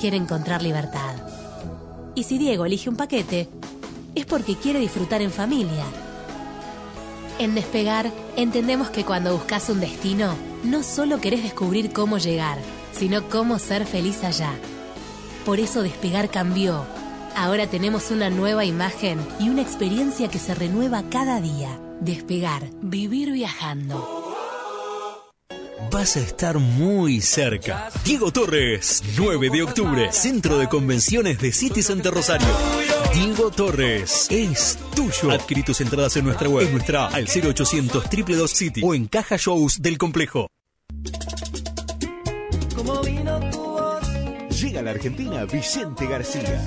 quiere encontrar libertad. Y si Diego elige un paquete, es porque quiere disfrutar en familia. En Despegar entendemos que cuando buscas un destino, no solo querés descubrir cómo llegar, sino cómo ser feliz allá. Por eso Despegar cambió. Ahora tenemos una nueva imagen y una experiencia que se renueva cada día. Despegar, vivir viajando. Vas a estar muy cerca. Diego Torres, 9 de octubre, Centro de Convenciones de City Center Rosario. Diego Torres es tuyo. Adquirí tus entradas en nuestra web, en nuestra al 0800 222 City o en Caja Shows del complejo. La Argentina Vicente García.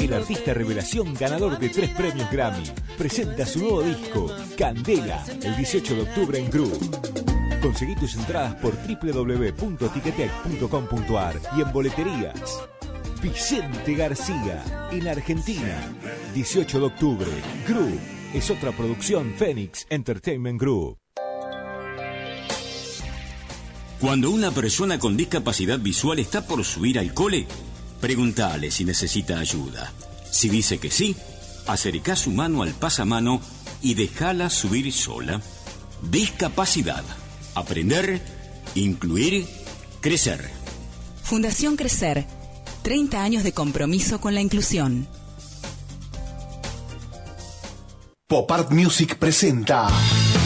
El artista revelación ganador de tres premios Grammy presenta su nuevo disco, Candela, el 18 de octubre en Groove. Conseguí tus entradas por www.ticketek.com.ar y en boleterías. Vicente García, en Argentina, 18 de octubre, Groove. Es otra producción Phoenix Entertainment Group. Cuando una persona con discapacidad visual está por subir al cole, pregúntale si necesita ayuda. Si dice que sí, acerca su mano al pasamano y déjala subir sola. Discapacidad. Aprender, incluir, crecer. Fundación Crecer. 30 años de compromiso con la inclusión. Pop Art Music presenta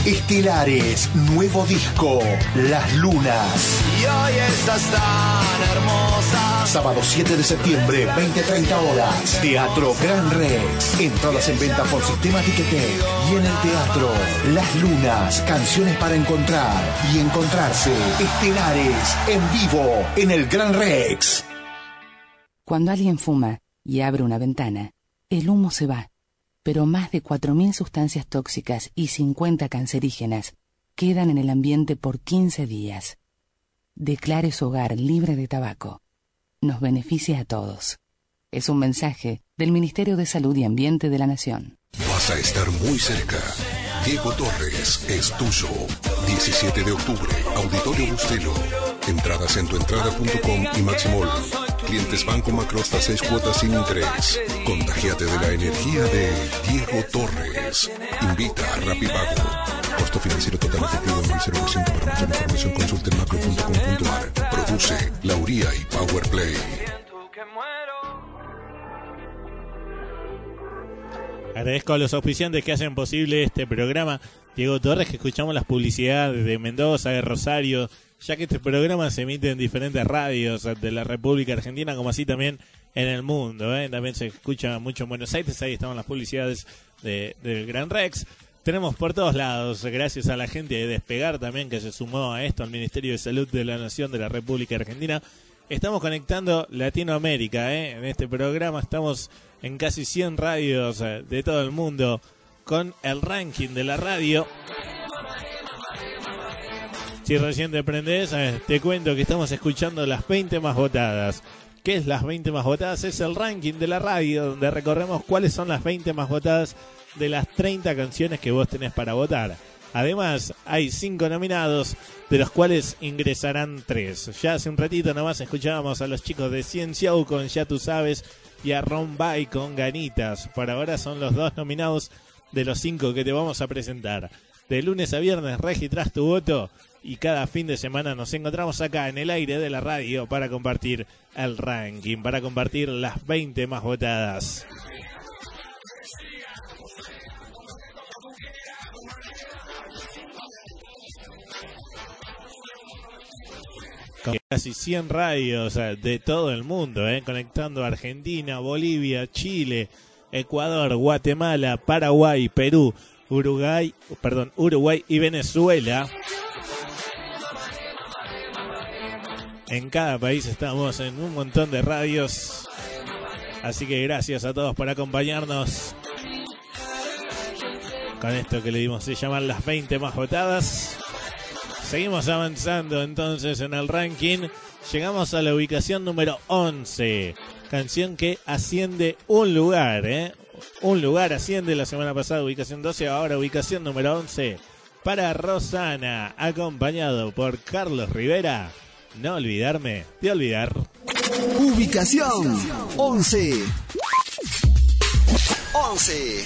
Estelares, nuevo disco, Las Lunas. Y hoy estás tan hermosa. Sábado 7 de septiembre, 20-30 horas. Teatro Gran Rex. Entradas en venta por Sistema Ticketek. Y en el teatro, Las Lunas, canciones para encontrar y encontrarse. Estelares, en vivo, en el Gran Rex. Cuando alguien fuma y abre una ventana, el humo se va, pero más de 4.000 sustancias tóxicas y 50 cancerígenas quedan en el ambiente por 15 días. Declare su hogar libre de tabaco. Nos beneficia a todos. Es un mensaje del Ministerio de Salud y Ambiente de la Nación. Vas a estar muy cerca. Diego Torres es tuyo. 17 de octubre, Auditorio Bustelo. Entradas en tuentrada.com y Maximol. Clientes Banco Macro hasta 6 cuotas sin interés. Contagiate de la energía de Diego Torres. Invita a Rapipago. Costo financiero total efectivo en el 0% para mayor información consulte en macro.com.ar. Produce Lauría y Powerplay. Agradezco a los auspiciantes que hacen posible este programa. Diego Torres, que escuchamos las publicidades de Mendoza, de Rosario, ya que este programa se emite en diferentes radios de la República Argentina, como así también en el mundo. ¿eh? También se escucha mucho en Buenos Aires, ahí están las publicidades de- del Gran Rex. Tenemos por todos lados, gracias a la gente de Despegar también que se sumó a esto, al Ministerio de Salud de la Nación de la República Argentina. Estamos conectando Latinoamérica ¿eh? en este programa, estamos en casi 100 radios eh, de todo el mundo con el ranking de la radio. Si recién te prendés, eh, te cuento que estamos escuchando las 20 más votadas. ¿Qué es las 20 más votadas? Es el ranking de la radio donde recorremos cuáles son las 20 más votadas de las 30 canciones que vos tenés para votar. Además, hay 5 nominados, de los cuales ingresarán 3. Ya hace un ratito nomás escuchábamos a los chicos de Ciencia U con Ya Tú Sabes y a Ron Bay con Ganitas. Por ahora son los dos nominados de los 5 que te vamos a presentar. De lunes a viernes registras tu voto y cada fin de semana nos encontramos acá en el aire de la radio para compartir el ranking, para compartir las 20 más votadas. Con casi 100 radios eh, de todo el mundo, eh, conectando Argentina, Bolivia, Chile, Ecuador, Guatemala, Paraguay, Perú, Uruguay, perdón, Uruguay y Venezuela. En cada país estamos en un montón de radios. Así que gracias a todos por acompañarnos. Con esto que le dimos se llaman las 20 más votadas. Seguimos avanzando entonces en el ranking. Llegamos a la ubicación número 11. Canción que asciende un lugar, ¿eh? Un lugar asciende la semana pasada, ubicación 12, ahora ubicación número 11. Para Rosana, acompañado por Carlos Rivera. No olvidarme de olvidar. Ubicación 11. 11.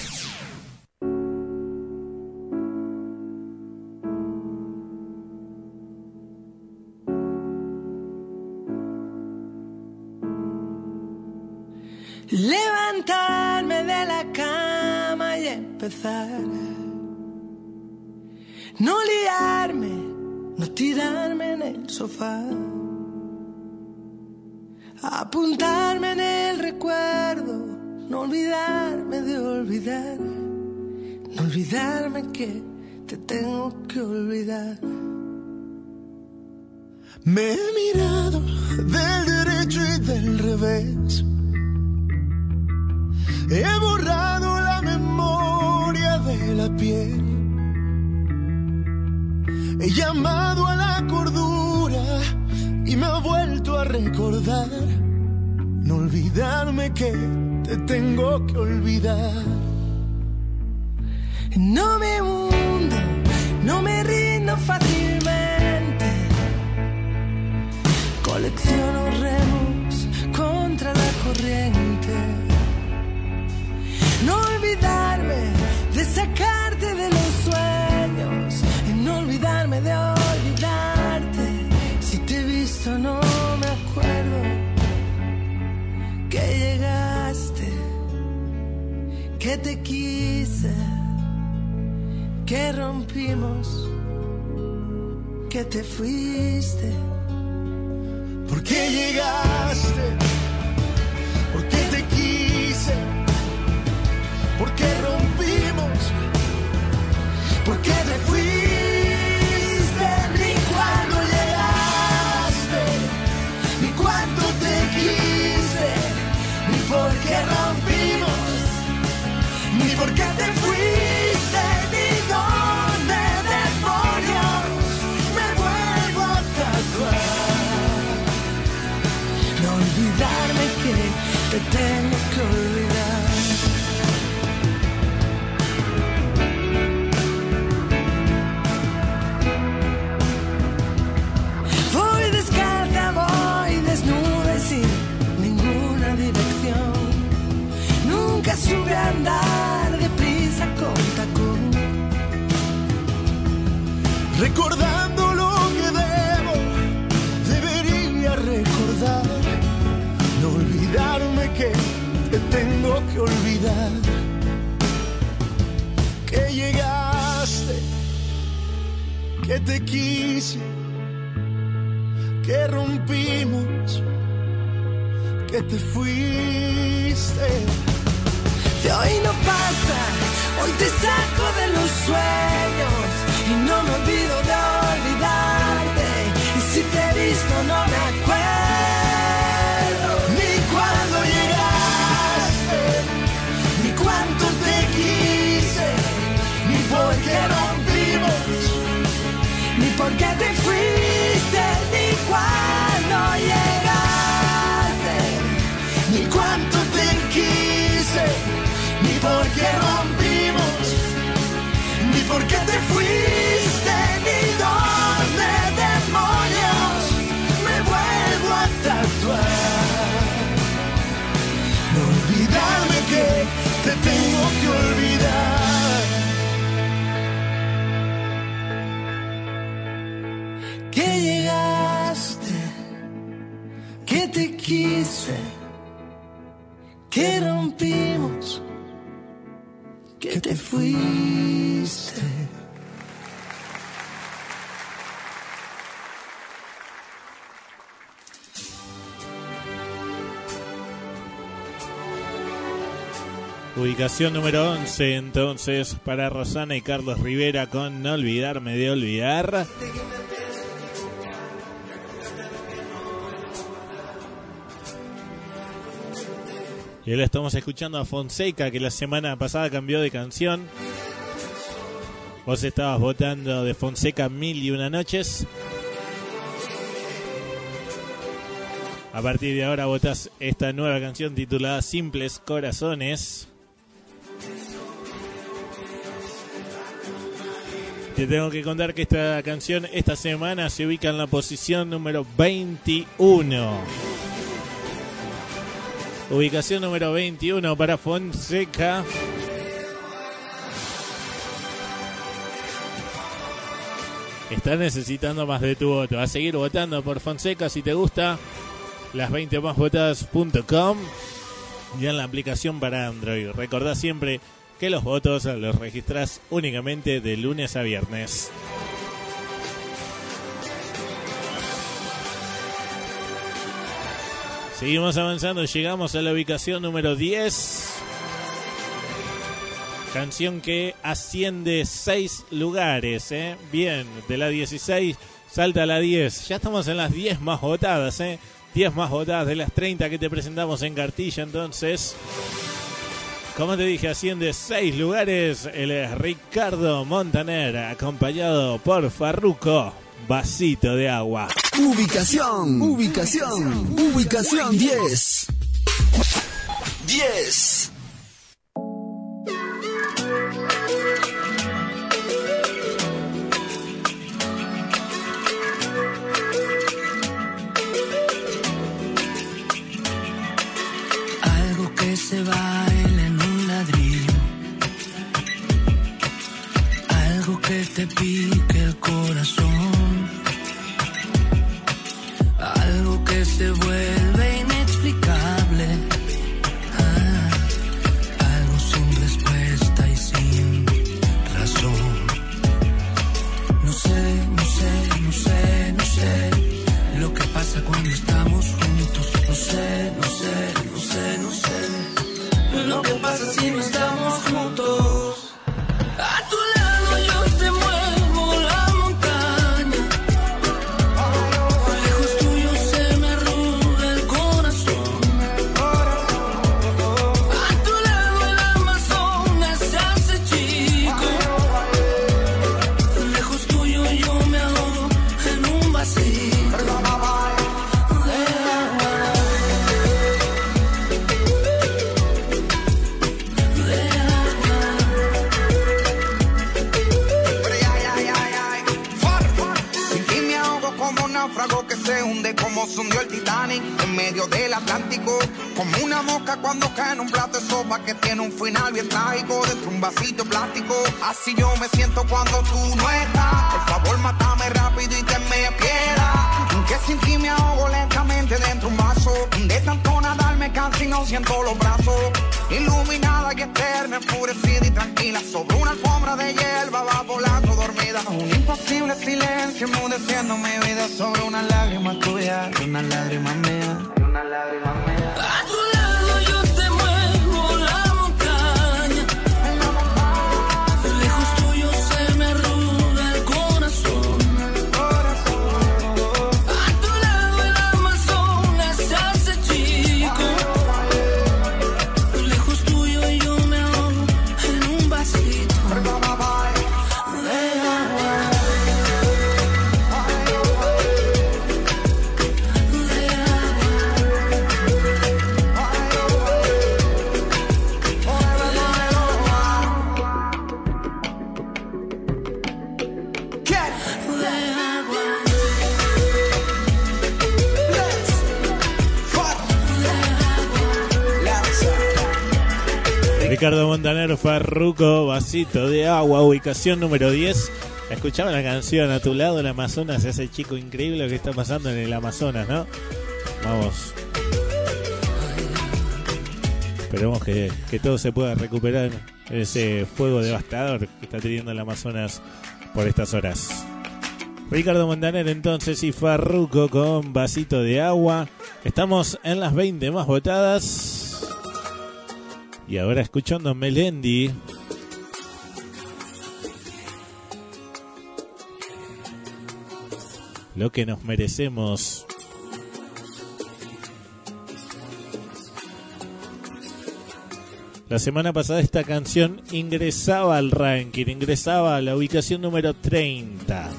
Levantarme de la cama y empezar. No liarme, no tirarme en el sofá. Apuntarme en el recuerdo, no olvidarme de olvidar. No olvidarme que te tengo que olvidar. Me he mirado del derecho y del revés. He borrado la memoria de la piel. He llamado a la cordura y me ha vuelto a recordar. No olvidarme que te tengo que olvidar. No me hundo, no me rindo fácilmente. Colecciono remos contra la corriente. No olvidarme que te quise que rompimos, que te fuiste. ¿Por qué llegaste? ¿Por qué te quise? ¿Por qué rompimos? ¿Por qué te fuiste? Que te tengo que olvidar. Que llegaste, que te quise, que rompimos, que te fuiste. De hoy no pasa, hoy te saco de los sueños y no me olvido de olvidarte. Y si te he visto no me acuerdo ni por qué te fuiste, ni cuando llegaste, ni cuánto te quise, ni por qué rompimos, ni por qué te fuiste, quise, que rompimos, que te fuiste. Ubicación número 11 entonces para Rosana y Carlos Rivera con No olvidarme de olvidar. Y ahora estamos escuchando a Fonseca que la semana pasada cambió de canción. Vos estabas votando de Fonseca Mil y Una Noches. A partir de ahora votas esta nueva canción titulada Simples Corazones. Te tengo que contar que esta canción esta semana se ubica en la posición número 21. Ubicación número 21 para Fonseca. Estás necesitando más de tu voto. A seguir votando por Fonseca si te gusta. Las 20 más votadas.com y en la aplicación para Android. Recordá siempre que los votos los registras únicamente de lunes a viernes. Seguimos avanzando, llegamos a la ubicación número 10. Canción que asciende 6 lugares, ¿eh? Bien, de la 16 salta a la 10. Ya estamos en las 10 más votadas, ¿eh? 10 más votadas de las 30 que te presentamos en cartilla, entonces. Como te dije, asciende seis lugares. Él Ricardo Montaner, acompañado por Farruco. Vasito de agua. Ubicación, ubicación, ubicación 10. 10. Algo que se baila en un ladrillo. Algo que te pique el corazón. Algo que del Atlántico. Como una mosca cuando cae en un plato de sopa que tiene un final bien trágico dentro de un vasito plástico. Así yo me siento cuando tú no estás. Por favor, mátame rápido y te me piedra. Que sin ti me ahogo lentamente dentro de un vaso. De tanto nadar me canso y no siento los brazos. Iluminada y eterna, enfurecida y tranquila. Sobre una alfombra de hierba va volando dormida. Un imposible silencio enmudeciendo mi vida sobre una lágrima tuya una lágrima mía. Y una lágrima Ricardo Montaner, Farruco, Vasito de agua, ubicación número 10. Escuchaba la canción A tu lado, el Amazonas, ese chico increíble que está pasando en el Amazonas, ¿no? Vamos. Esperemos que, que todo se pueda recuperar ese fuego devastador que está teniendo el Amazonas por estas horas. Ricardo Montaner entonces y Farruco con vasito de agua. Estamos en las 20 más votadas. Y ahora escuchando Melendi. Lo que nos merecemos. La semana pasada esta canción ingresaba al ranking, ingresaba a la ubicación número 30.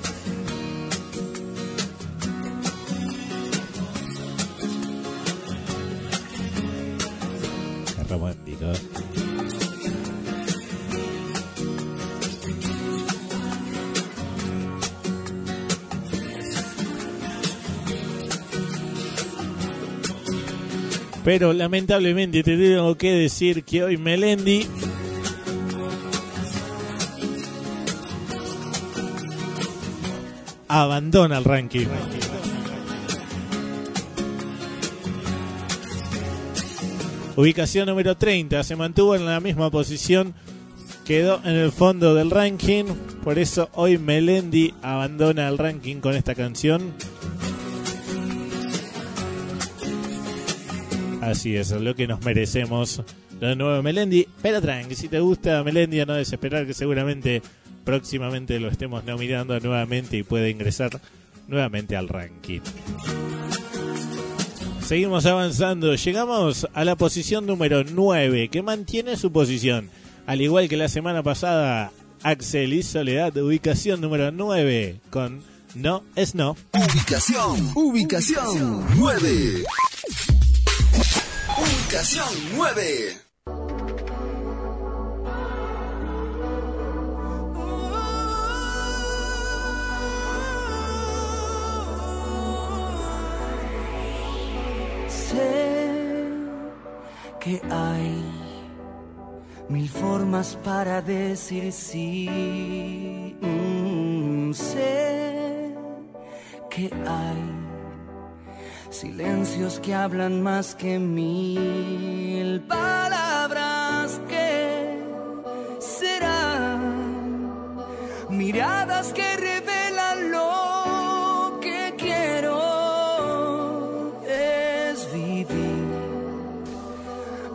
Pero lamentablemente te tengo que decir que hoy Melendi abandona el ranking. Ubicación número 30, se mantuvo en la misma posición, quedó en el fondo del ranking, por eso hoy Melendi abandona el ranking con esta canción. Así es, lo que nos merecemos. Lo nuevo de Melendi. Pero tranqui, si te gusta Melendi, no desesperar que seguramente próximamente lo estemos nominando nuevamente y puede ingresar nuevamente al ranking. Seguimos avanzando. Llegamos a la posición número 9, que mantiene su posición. Al igual que la semana pasada, Axel y Soledad, ubicación número 9, con No es No. Ubicación, ubicación 9. Ubicación 9. Sé que hay mil formas para decir sí. Mm, sé que hay silencios que hablan más que mil palabras. Que serán miradas que revelan lo que quiero es vivir.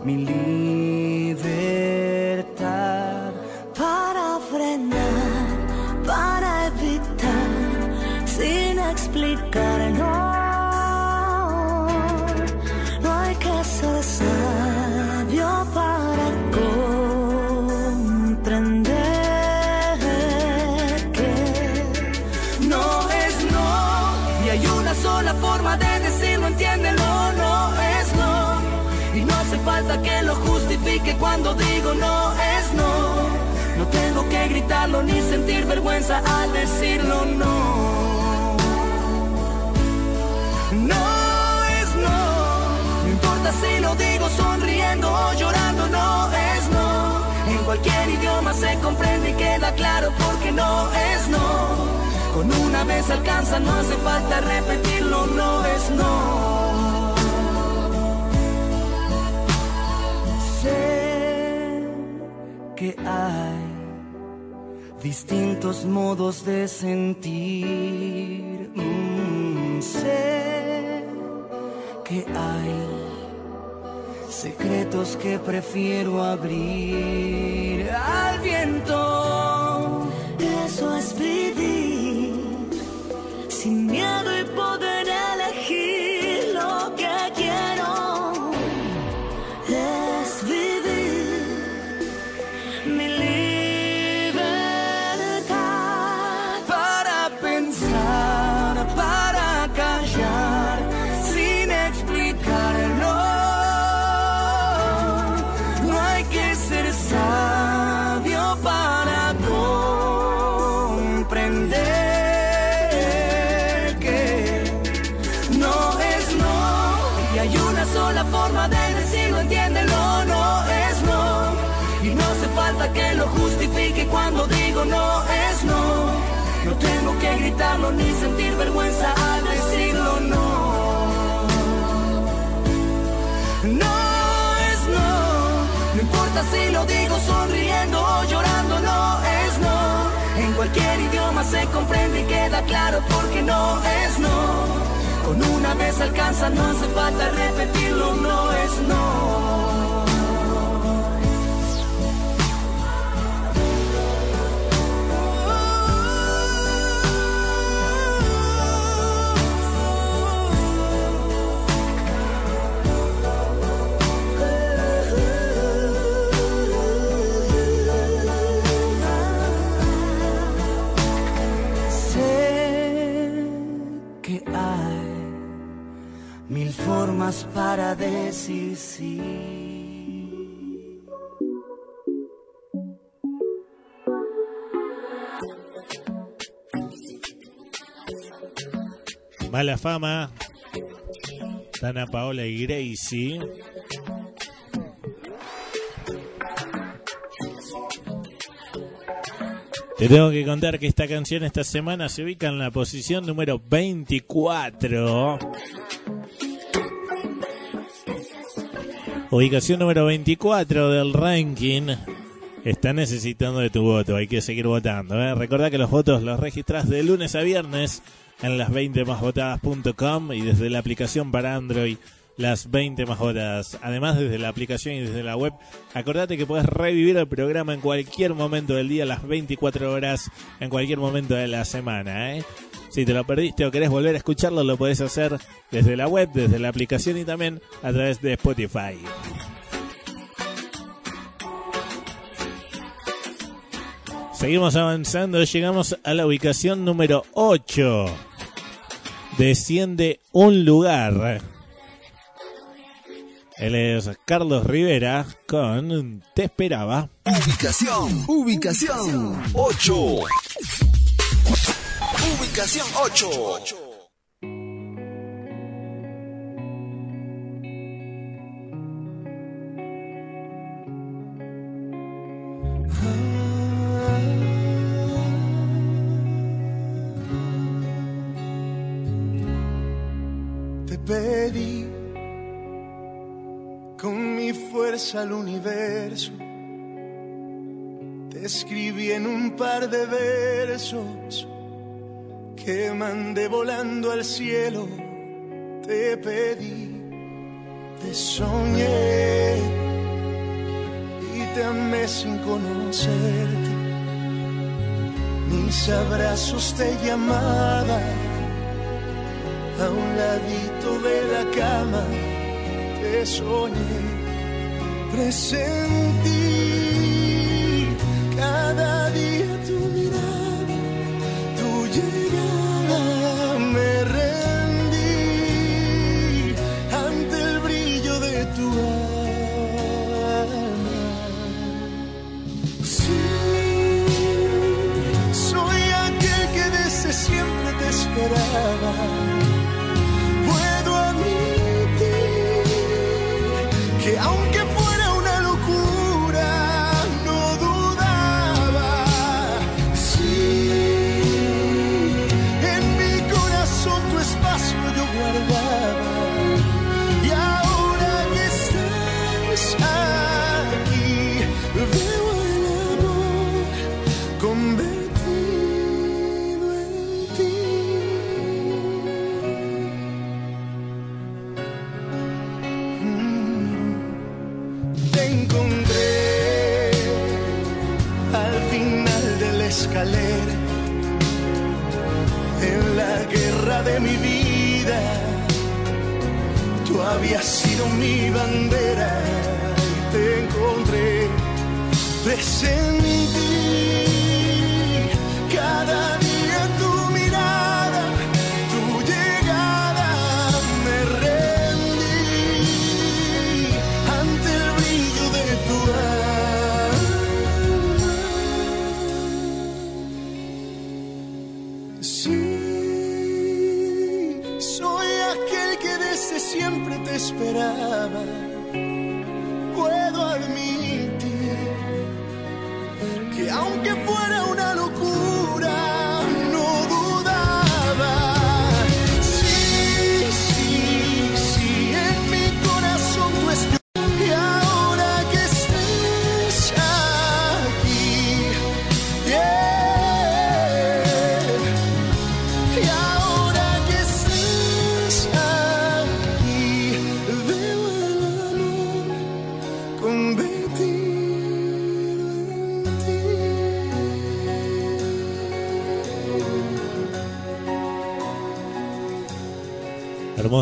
Mi cuando digo no es no. No tengo que gritarlo ni sentir vergüenza al decirlo no. No es no. No importa si lo digo sonriendo o llorando, no es no. En cualquier idioma se comprende y queda claro porque no es no. Con una vez alcanza, no hace falta repetirlo, no es no. Que hay distintos modos de sentir. Mm, sé que hay secretos que prefiero abrir al viento. eso es vivir sin miedo y poder comprende y queda claro porque no es no. Con una vez alcanza, no hace falta repetirlo, no es no. Formas para decir. Mala fama. Dana Paola y Gracie. Te tengo que contar que esta canción esta semana se ubica en la posición número 24. Ubicación número 24 del ranking. Está necesitando de tu voto, hay que seguir votando. ¿eh? Recordá que los votos los registras de lunes a viernes en las 20másvotadas.com y desde la aplicación para Android las 20 más votadas. Además, desde la aplicación y desde la web, acordate que puedes revivir el programa en cualquier momento del día, las 24 horas, en cualquier momento de la semana. ¿eh? Si te lo perdiste o querés volver a escucharlo, lo podés hacer desde la web, desde la aplicación y también a través de Spotify. Seguimos avanzando, llegamos a la ubicación número 8. Desciende un lugar. Él es Carlos Rivera con Te esperaba. Ubicación, ubicación 8. Ubicación 8. Te pedí con mi fuerza al universo. Te escribí en un par de versos que mandé volando al cielo. Te pedí, te soñé y te amé sin conocerte. Mis abrazos te llamaban a un ladito de la cama te soñé, presentí cada día tu mirada, tu llegada, esperaba mi vida. Tú habías sido mi bandera y te encontré, presentí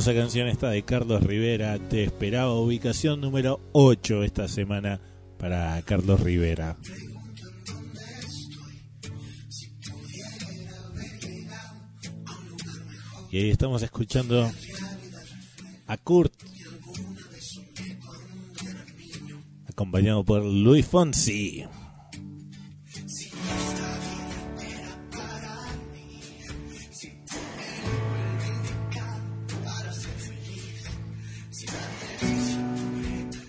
Hermosa canción esta de Carlos Rivera. Te esperaba ubicación número 8 esta semana para Carlos Rivera. Y ahí estamos escuchando a Kurt, acompañado por Luis Fonsi.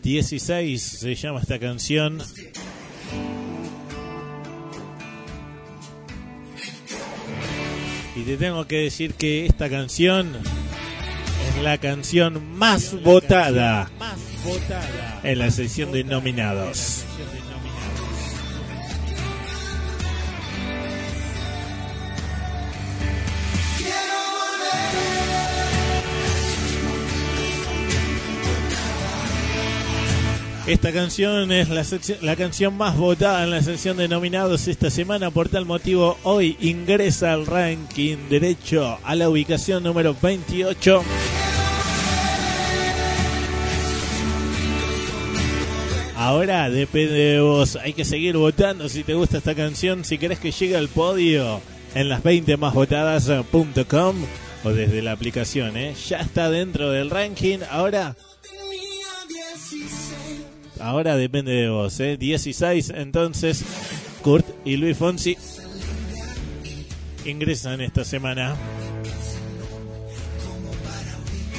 Dieciséis se llama esta canción. Y te tengo que decir que esta canción es la canción más votada en la sección de nominados. Esta canción es la, la canción más votada en la sección de nominados esta semana. Por tal motivo, hoy ingresa al ranking derecho a la ubicación número 28. Ahora depende de vos. Hay que seguir votando si te gusta esta canción. Si querés que llegue al podio en las 20 más votadas.com o desde la aplicación. ¿eh? Ya está dentro del ranking. Ahora Ahora depende de vos, ¿eh? 16, entonces Kurt y Luis Fonsi ingresan esta semana.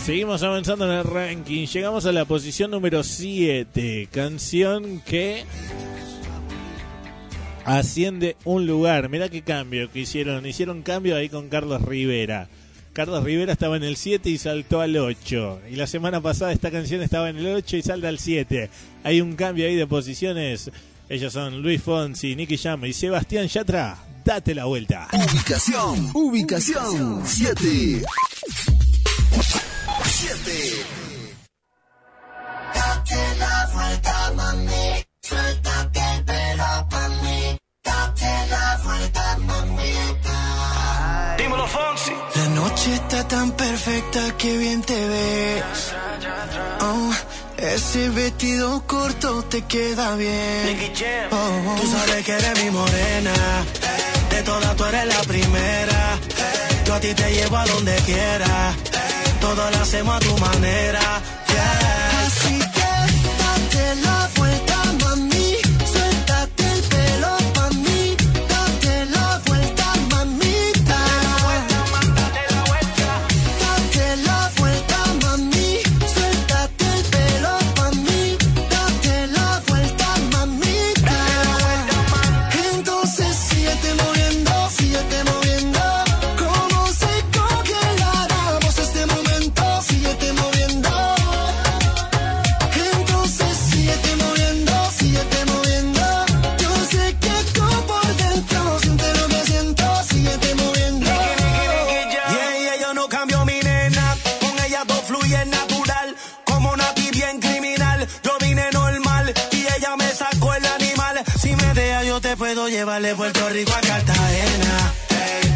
Seguimos avanzando en el ranking. Llegamos a la posición número 7. Canción que asciende un lugar. Mirá qué cambio que hicieron. Hicieron cambio ahí con Carlos Rivera. Carlos Rivera estaba en el 7 y saltó al 8. Y la semana pasada esta canción estaba en el 8 y salta al 7. Hay un cambio ahí de posiciones. Ellos son Luis Fonsi, Nicky Jam y Sebastián Yatra. Date la vuelta. Ubicación, ubicación 7. 7. Date la vuelta, mami. Suéltate tan perfecta que bien te ves. Oh, ese vestido corto te queda bien. Oh, Tú sabes que eres mi morena. De todas tú eres la primera. Yo a ti te llevo a donde quiera. Todo lo hacemos a tu manera. Yeah. Así que date la puedo llevar de Puerto Rico a Cartagena.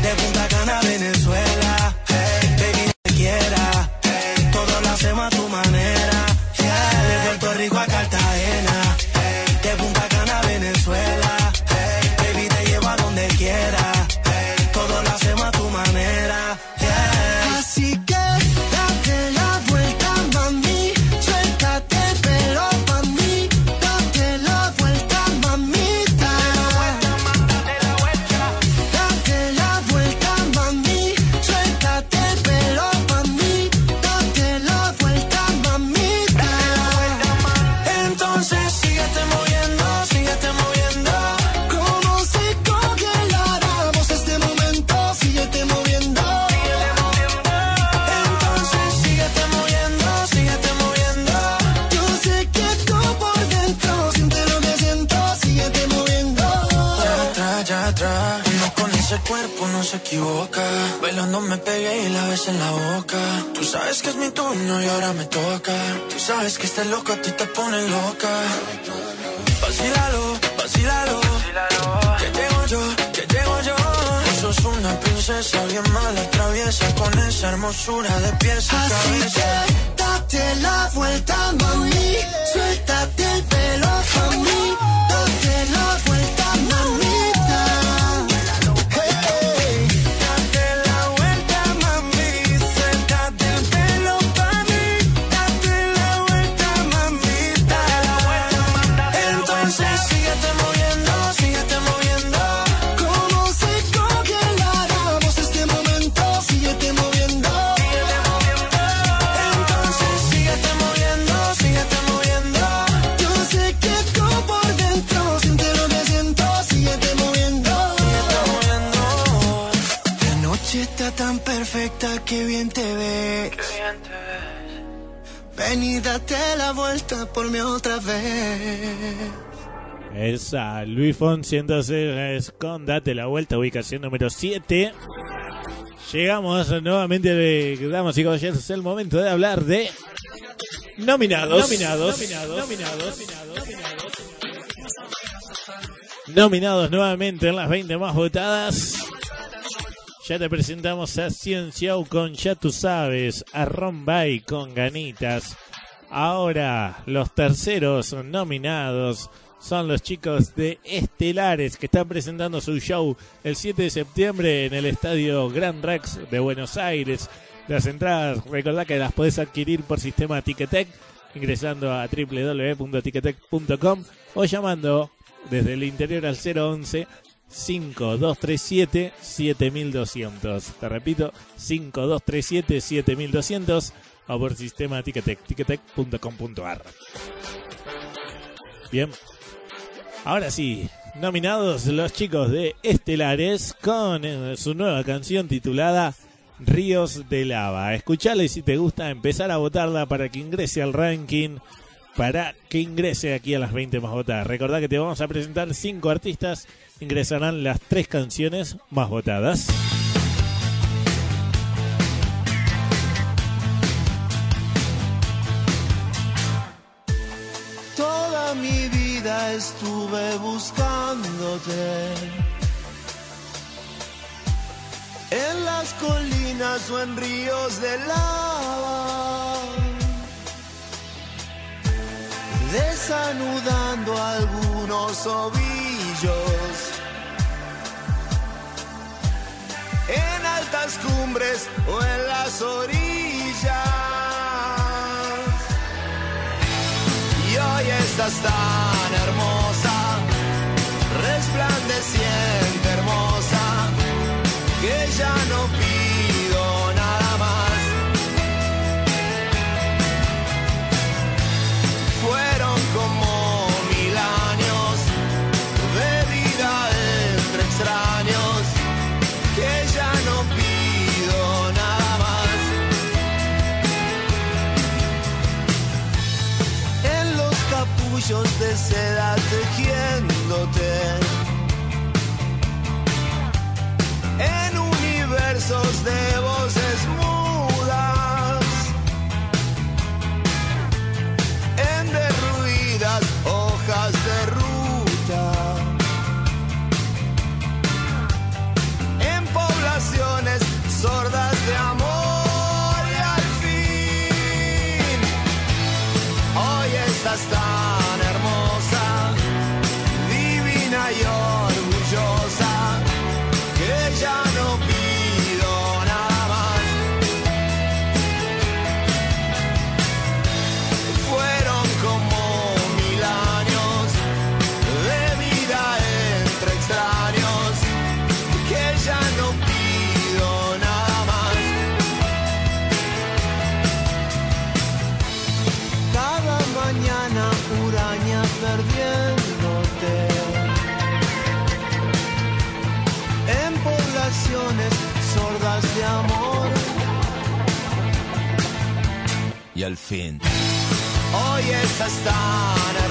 De Punta Cana Venezuela. Se equivoca. Bailando me pegué y la ves en la boca. Tú sabes que es mi turno y ahora me toca. Tú sabes que este loco a ti te pone loca. Vacílalo, vacílalo. Que tengo yo, que tengo yo. Tú sos una princesa bien mala, traviesa. Con esa hermosura de pies a cabeza. que date la vuelta, mami. Suéltate el pelo pa' ves. Ven y date la vuelta por mí otra vez. Esa, Luis Fonsi entonces es con Date la vuelta, ubicación número 7. Llegamos nuevamente, damas y caballeros, es el momento de hablar de nominados. Nominados. Nominados. Nominados. Nominados nuevamente en las 20 más votadas. Ya te presentamos a Ciencio con Ya tú sabes, a Rombay con Ganitas. Ahora los terceros nominados son los chicos de Estelares que están presentando su show el 7 de septiembre en el estadio Grand Rex de Buenos Aires. Las entradas, recordad que las podés adquirir por sistema Ticketek ingresando a www.ticketek.com o llamando desde el interior al 011 5237 7200. Te repito, 5237 7200 o por sistema Ticketek, ticketek.com.ar. Bien, Ahora sí, nominados los chicos de Estelares con eh, su nueva canción titulada Ríos de Lava. Escuchala y si te gusta empezar a votarla para que ingrese al ranking, para que ingrese aquí a las 20 más votadas. Recordá que te vamos a presentar cinco artistas, ingresarán las tres canciones más votadas. Toda mi vida estuve buscándote. En las colinas o en ríos de lava. Desanudando algunos ovillos. En altas cumbres o en las orillas. Y hoy estás tan hermosa, resplandeciente seda tejiéndote. En universos de voces mudas. Y al fin. Hoy estás tan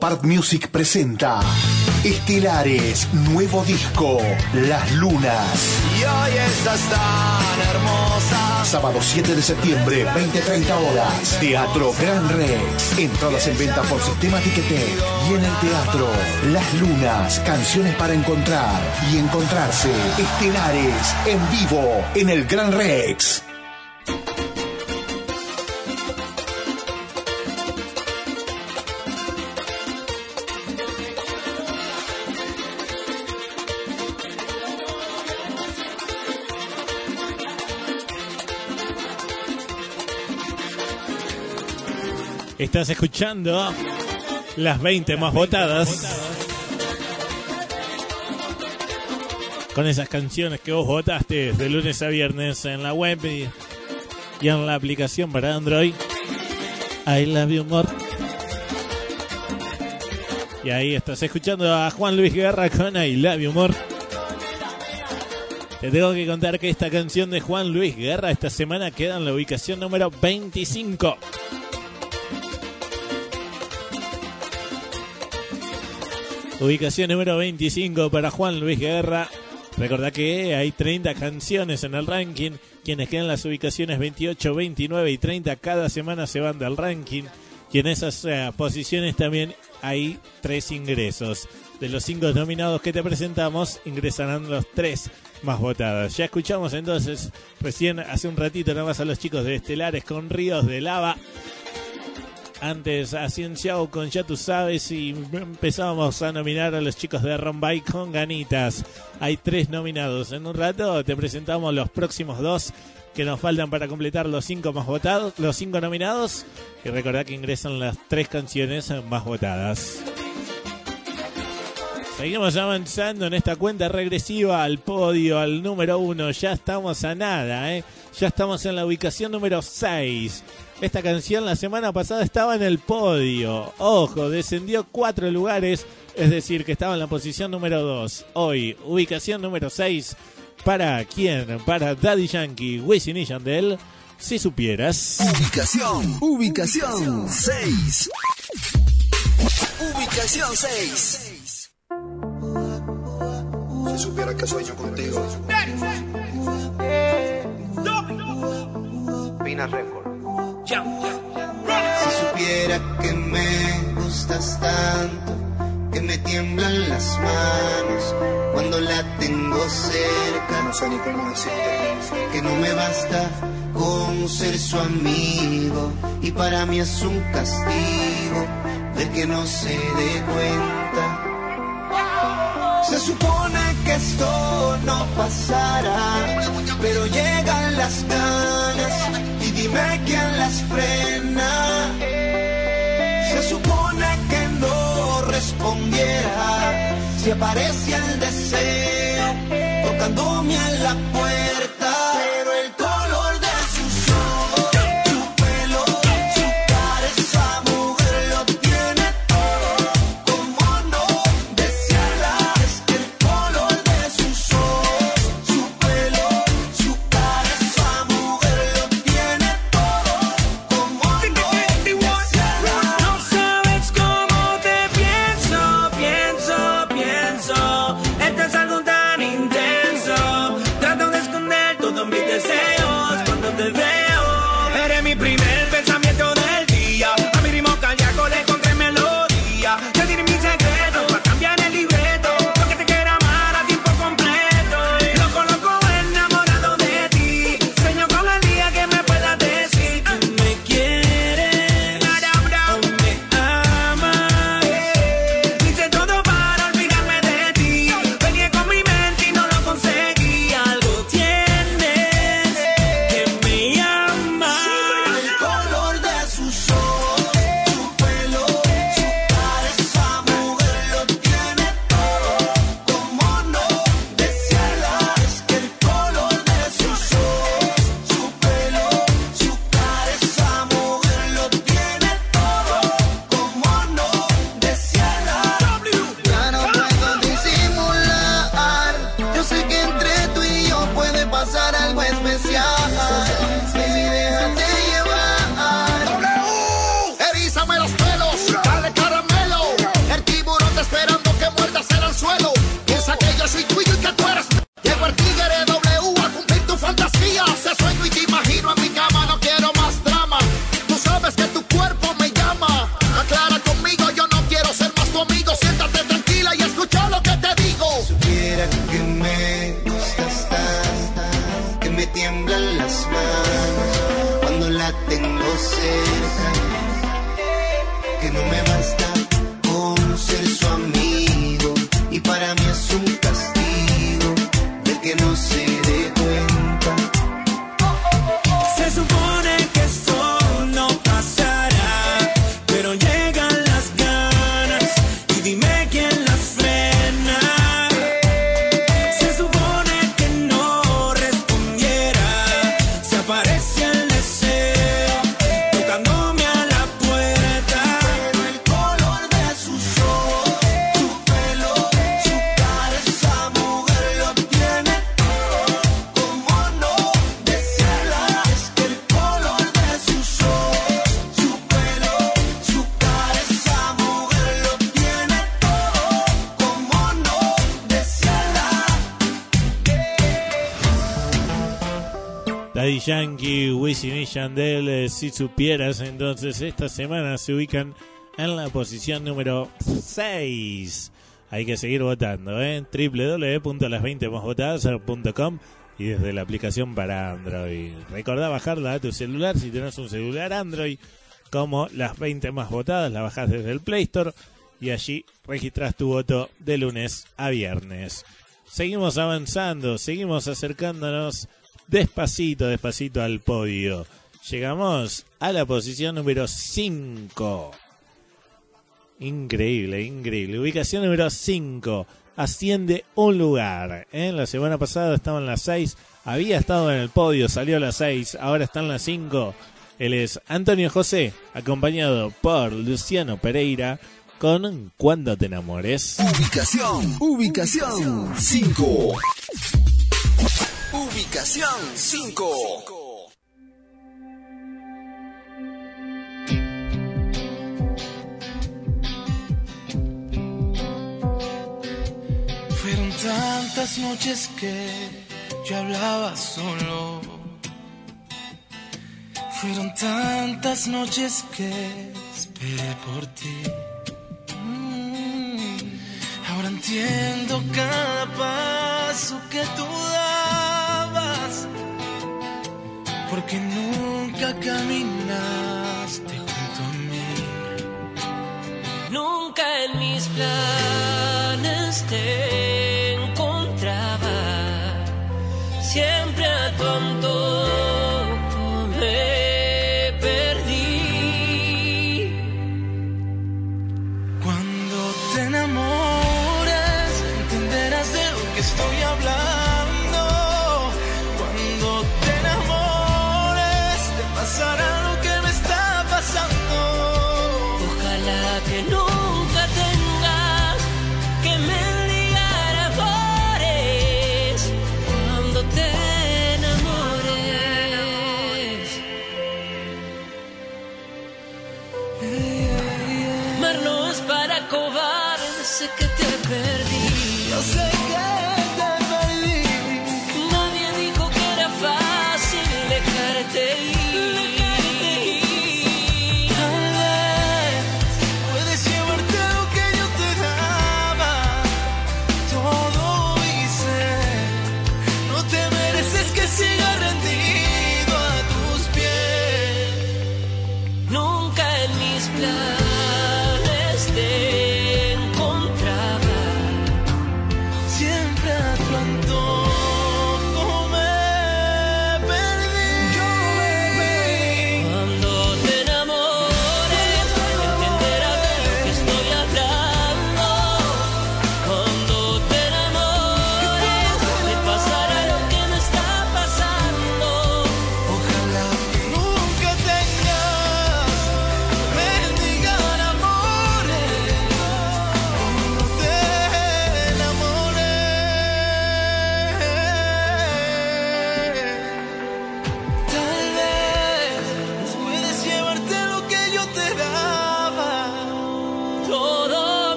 Pop Art Music presenta Estelares, nuevo disco, Las Lunas. Y hoy estás tan hermosa. Sábado 7 de septiembre, 20-30 horas. Teatro Gran Rex. Entradas en venta por sistema Ticketek. Y en el teatro, Las Lunas, canciones para encontrar y encontrarse. Estelares, en vivo, en el Gran Rex. Estás escuchando las 20 más votadas. Con esas canciones que vos votaste de lunes a viernes en la web y, en la aplicación para Android. I love you more. Y ahí estás escuchando a Juan Luis Guerra con I love you more. Te tengo que contar que esta canción de Juan Luis Guerra esta semana queda en la ubicación número 25. Ubicación número 25 para Juan Luis Guerra. Recordá que hay 30 canciones en el ranking. Quienes quedan las ubicaciones 28, 29 y 30 cada semana se van del ranking. Y en esas eh, posiciones también hay tres ingresos. De los cinco nominados que te presentamos, ingresarán los tres más votados. Ya escuchamos entonces recién hace un ratito nada más a los chicos de Estelares con Ríos de Lava. Antes a Cienciao con Ya tú sabes y empezábamos a nominar a los chicos de Rombay con Ganitas. Hay tres nominados. En un rato te presentamos los próximos dos que nos faltan para completar los cinco más votados, los cinco nominados. Y recordad que ingresan las tres canciones más votadas. Seguimos avanzando en esta cuenta regresiva al podio, al número uno. Ya estamos a nada, ¿eh? Ya estamos en la ubicación número 6. Esta canción la semana pasada estaba en el podio. Ojo, descendió cuatro lugares, es decir, que estaba en la posición número 2. Hoy, ubicación número 6. ¿Para quién? Para Daddy Yankee, Wisin y Yandel. Si supieras. Ubicación, ubicación 6. Ubicación 6. Si supiera que sueño contigo. Record. Si supiera que me gustas tanto, que me tiemblan las manos cuando la tengo cerca. No sé ni cómo decirte. Que no me basta con ser su amigo y para mí es un castigo ver que no se dé cuenta. Se supone que esto no pasará, pero llegan las ganas dime quién las frena. Se supone que no respondiera si aparece el deseo tocándome a la puerta. Yandel, eh, si supieras, entonces esta semana se ubican en la posición número 6. Hay que seguir votando en www.las20másvotadas.com y desde la aplicación para Android. Recordá bajarla a tu celular si tenés un celular Android como las 20 más votadas, la bajás desde el Play Store y allí registras tu voto de lunes a viernes. Seguimos avanzando, seguimos acercándonos despacito, despacito al podio. Llegamos a la posición número 5. Increíble, increíble. Ubicación número 5. Asciende un lugar. En la semana pasada estaba en la 6. Había estado en el podio, salió a la 6. Ahora está en la 5. Él es Antonio José, acompañado por Luciano Pereira con Cuando te enamores. Ubicación, ubicación 5. Ubicación 5. Tantas noches que yo hablaba solo. Fueron tantas noches que esperé por ti. Mm, Ahora entiendo cada paso que tú dabas. Porque nunca caminaste junto a mí. Nunca en mis planes te Siempre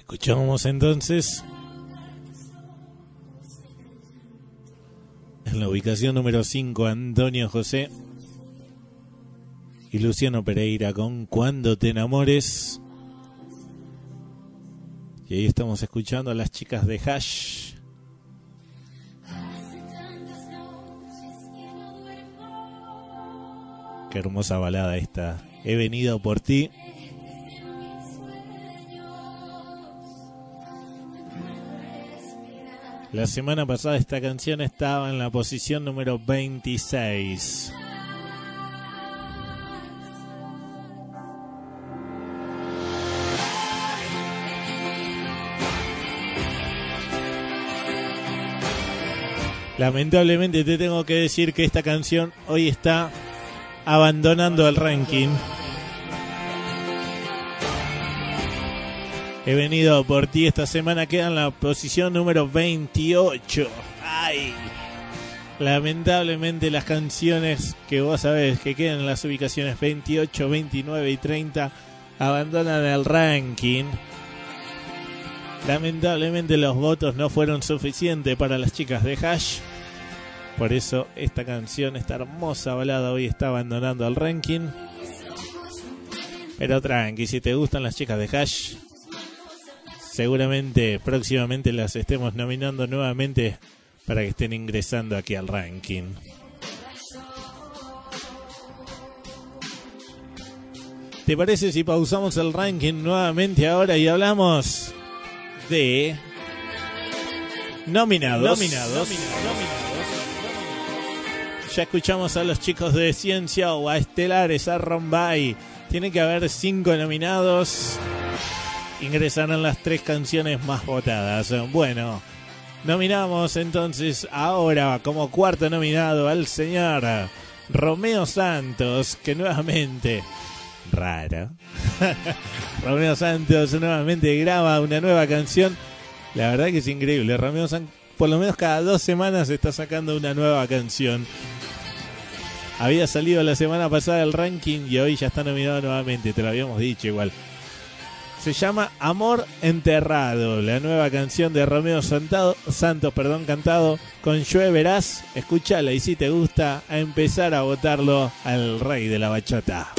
Escuchamos entonces en la ubicación número 5 Antonio José y Luciano Pereira con Cuando te enamores. Y ahí estamos escuchando a las chicas de Hash. Qué hermosa balada esta. He venido por ti. La semana pasada esta canción estaba en la posición número 26. Lamentablemente te tengo que decir que esta canción hoy está abandonando el ranking. He venido por ti esta semana, queda en la posición número 28. Ay. Lamentablemente las canciones que vos sabés que quedan en las ubicaciones 28, 29 y 30 abandonan el ranking. Lamentablemente los votos no fueron suficientes para las chicas de Hash. Por eso esta canción, esta hermosa balada hoy está abandonando el ranking. Pero tranqui, si te gustan las chicas de Hash, seguramente próximamente las estemos nominando nuevamente para que estén ingresando aquí al ranking. ¿Te parece si pausamos el ranking nuevamente ahora y hablamos de nominados? Nominados. Ya escuchamos a los chicos de Ciencia o a Estelares, a Rombay. Tiene que haber cinco nominados ingresarán las tres canciones más votadas. Bueno, nominamos entonces ahora como cuarto nominado al señor Romeo Santos, que nuevamente, raro, Romeo Santos nuevamente graba una nueva canción. La verdad que es increíble, Romeo Santos por lo menos cada dos semanas está sacando una nueva canción. Había salido la semana pasada el ranking y hoy ya está nominado nuevamente, te lo habíamos dicho igual. Se llama Amor Enterrado, la nueva canción de Romeo Santado, Santos, perdón, cantado con Joe Verás. Escúchala y si te gusta, a empezar a votarlo al rey de la bachata.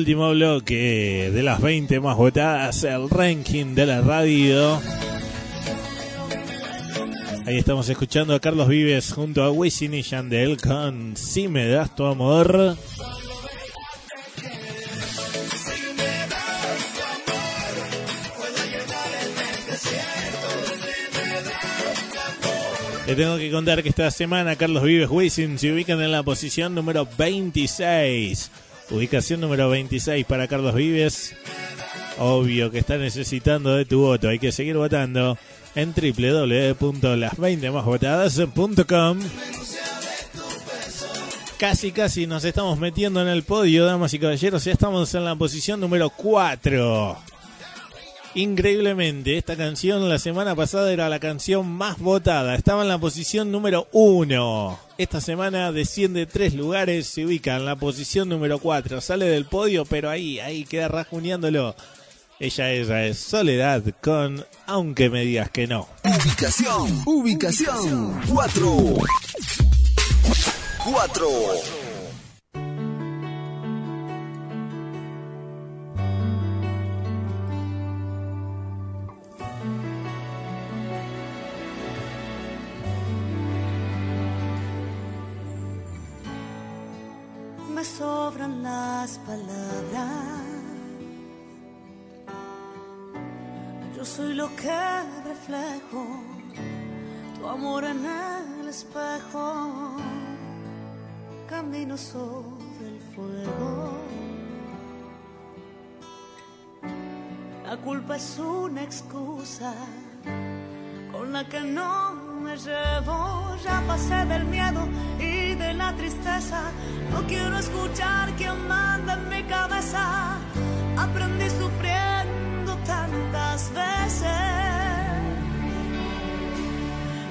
Último bloque de las 20 más votadas, el ranking de la radio. Ahí estamos escuchando a Carlos Vives junto a Wisin y Yandel con Si me das tu amor. Le tengo que contar que esta semana Carlos Vives Wisin se ubican en la posición número 26. Ubicación número 26 para Carlos Vives. Obvio que está necesitando de tu voto. Hay que seguir votando en www.las20másvotadas.com. Casi, casi nos estamos metiendo en el podio, damas y caballeros. Ya estamos en la posición número 4. Increíblemente, esta canción la semana pasada era la canción más votada. Estaba en la posición número 1. Esta semana desciende tres lugares, se ubica en la posición número 4. Sale del podio, pero ahí, ahí queda rajuneándolo. Ella, ella es Soledad con Aunque me digas que no. Ubicación, ubicación 4. 4. Camino sobre el fuego. La culpa es una excusa con la que no me llevo. Ya pasé del miedo y de la tristeza. No quiero escuchar quién manda en mi cabeza. Aprendí sufriendo tantas veces.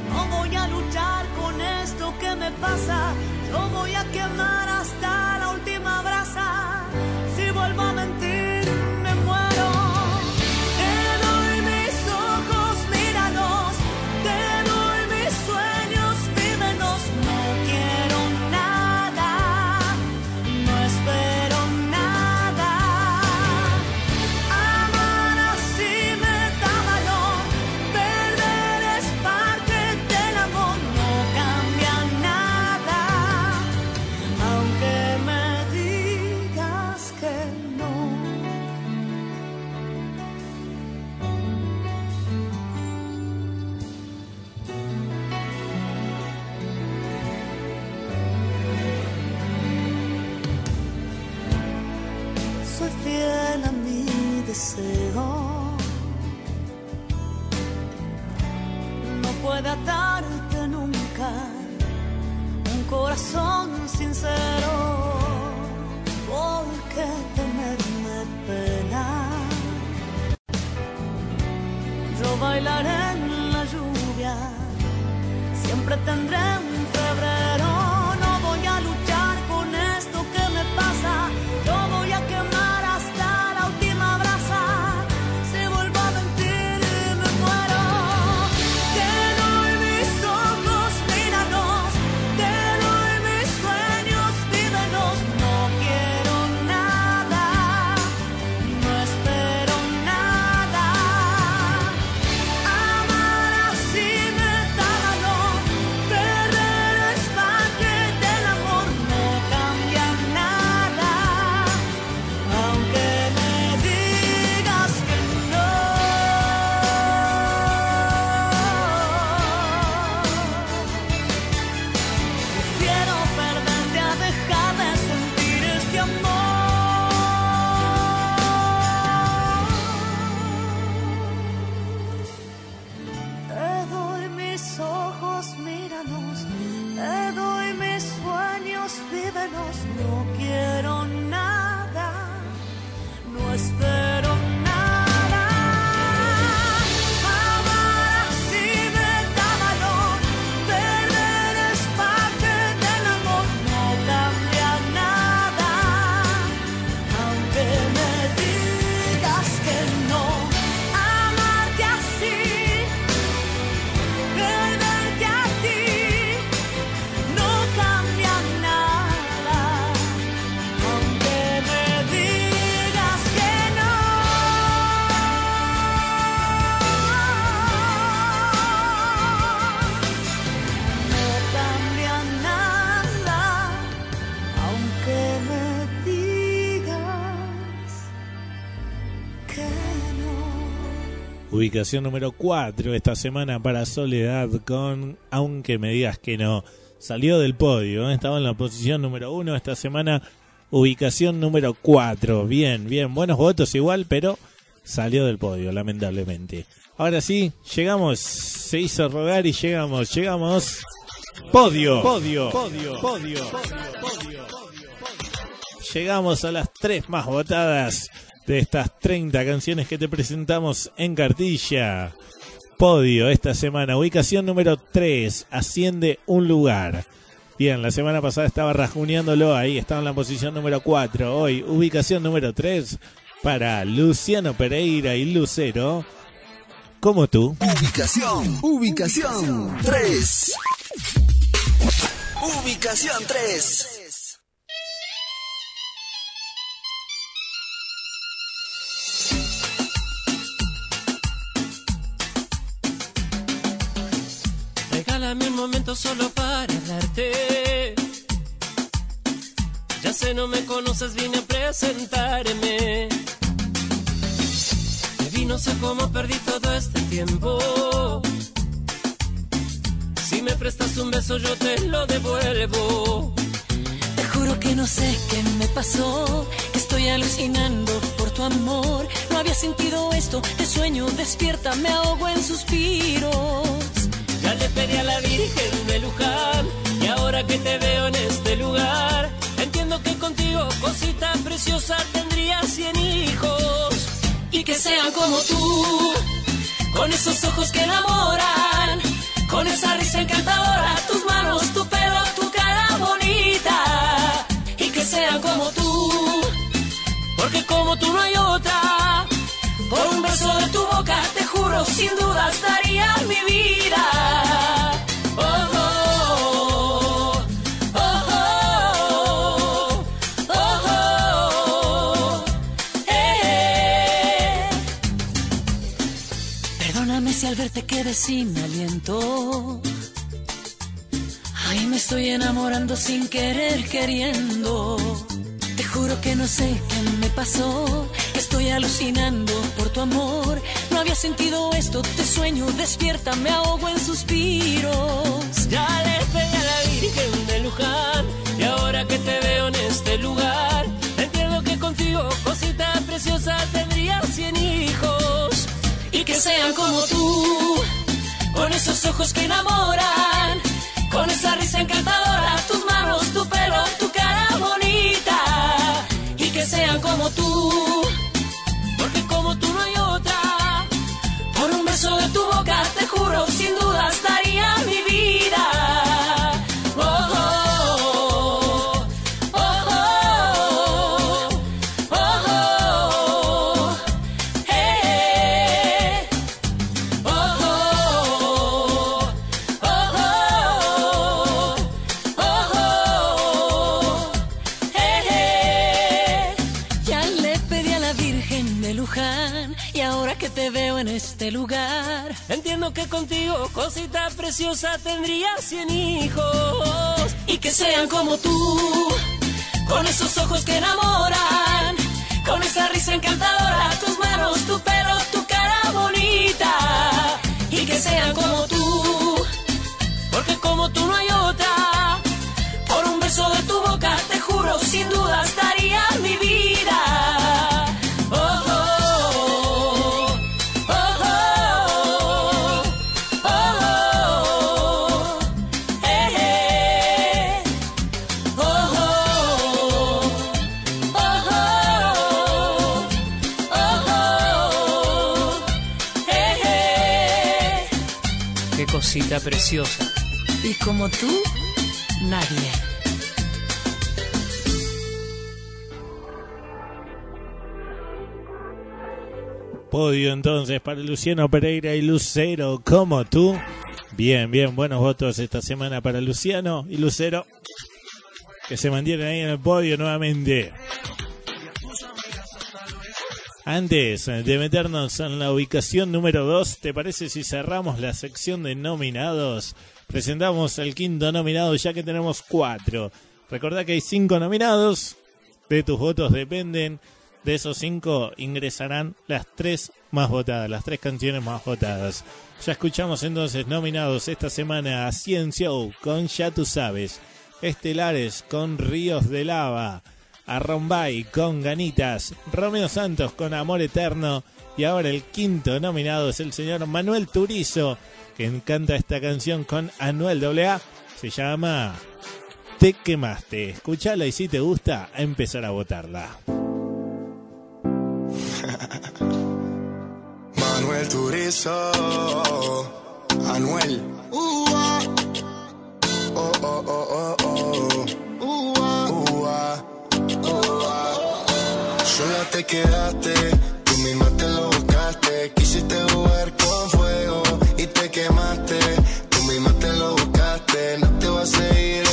No voy a luchar con esto que me pasa. Yo voy a quemar hasta Ubicación número 4 esta semana para Soledad con Aunque me digas que no. Salió del podio, ¿eh? estaba en la posición número 1 esta semana. Ubicación número 4. Bien, bien, buenos votos igual, pero salió del podio, lamentablemente. Ahora sí, llegamos, se hizo rogar y llegamos, llegamos. Podio, podio, podio, podio, podio. Llegamos a las tres más votadas de estas 30 canciones que te presentamos en cartilla. Podio esta semana, ubicación número 3, asciende un lugar. Bien, la semana pasada estaba rajuneándolo ahí, estaba en la posición número 4. Hoy, ubicación número 3 para Luciano Pereira y Lucero. Como tú. Ubicación, ubicación 3. Ubicación 3. Momento solo para hablarte. Ya sé, no me conoces, vine a presentarme. Te vi, no sé cómo perdí todo este tiempo. Si me prestas un beso, yo te lo devuelvo. Te juro que no sé qué me pasó, que estoy alucinando por tu amor. No había sentido esto, te sueño, despierta, me ahogo en suspiros. Ya le pedí a la Virgen de Luján y ahora que te veo en este lugar, entiendo que contigo, cosita preciosa, tendría cien hijos Y que sean como tú, con esos ojos que enamoran, con esa risa encantadora, tus manos, tu pelo, tu cara bonita. Y que sean como tú, porque como tú no hay sin dudas daría mi vida. Oh, oh, oh, oh, oh. Perdóname si al verte quedé sin aliento. Ay, me estoy enamorando sin querer, queriendo. Te juro que no sé qué me pasó, estoy alucinando por tu amor. Había sentido esto, te sueño, despierta, me ahogo en suspiros. Ya le pedí a la Virgen de Luján y ahora que te veo en este lugar, entiendo que contigo, cosita preciosa, tendría cien hijos Y que sean como tú, con esos ojos que enamoran, con esa risa encantadora, tus manos, tu pelo, tu cara bonita, y que sean como tú, Que contigo, cosita preciosa, tendría cien hijos. y que sean como tú, con esos ojos que enamoran, con esa risa encantadora, tus manos, tu pelo, tu cara bonita, y que sean como tú, Porque como tú no hay otra. por un beso de tu boca, te juro, sin dudas daría Preciosa. y como tú, nadie. Podio entonces para Luciano Pereira y Lucero, como tú. Bien, bien, buenos votos esta semana para Luciano y Lucero, que se mantienen ahí en el podio nuevamente. Antes de meternos en la ubicación número 2, ¿te parece si cerramos la sección de nominados? Presentamos el quinto nominado ya que tenemos cuatro. Recordá que hay cinco nominados, de tus votos dependen. De esos cinco ingresarán las tres más votadas, las tres canciones más votadas. Ya escuchamos entonces nominados esta semana a Ciencio con Ya tú sabes, Estelares con Ríos de Lava, a Rombay con Ganitas, Romeo Santos con Amor Eterno y ahora el quinto nominado es el señor Manuel Turizo que canta esta canción con Anuel AA. Se llama Te quemaste. Escuchala y si te gusta, a empezar a votarla. Manuel Turizo, Anuel. Ua. Oh, oh, oh, oh, oh. Ua. Sola te quedaste, tú misma te lo buscaste. Quisiste jugar con fuego y te quemaste. Tú misma te lo buscaste, no te va a seguir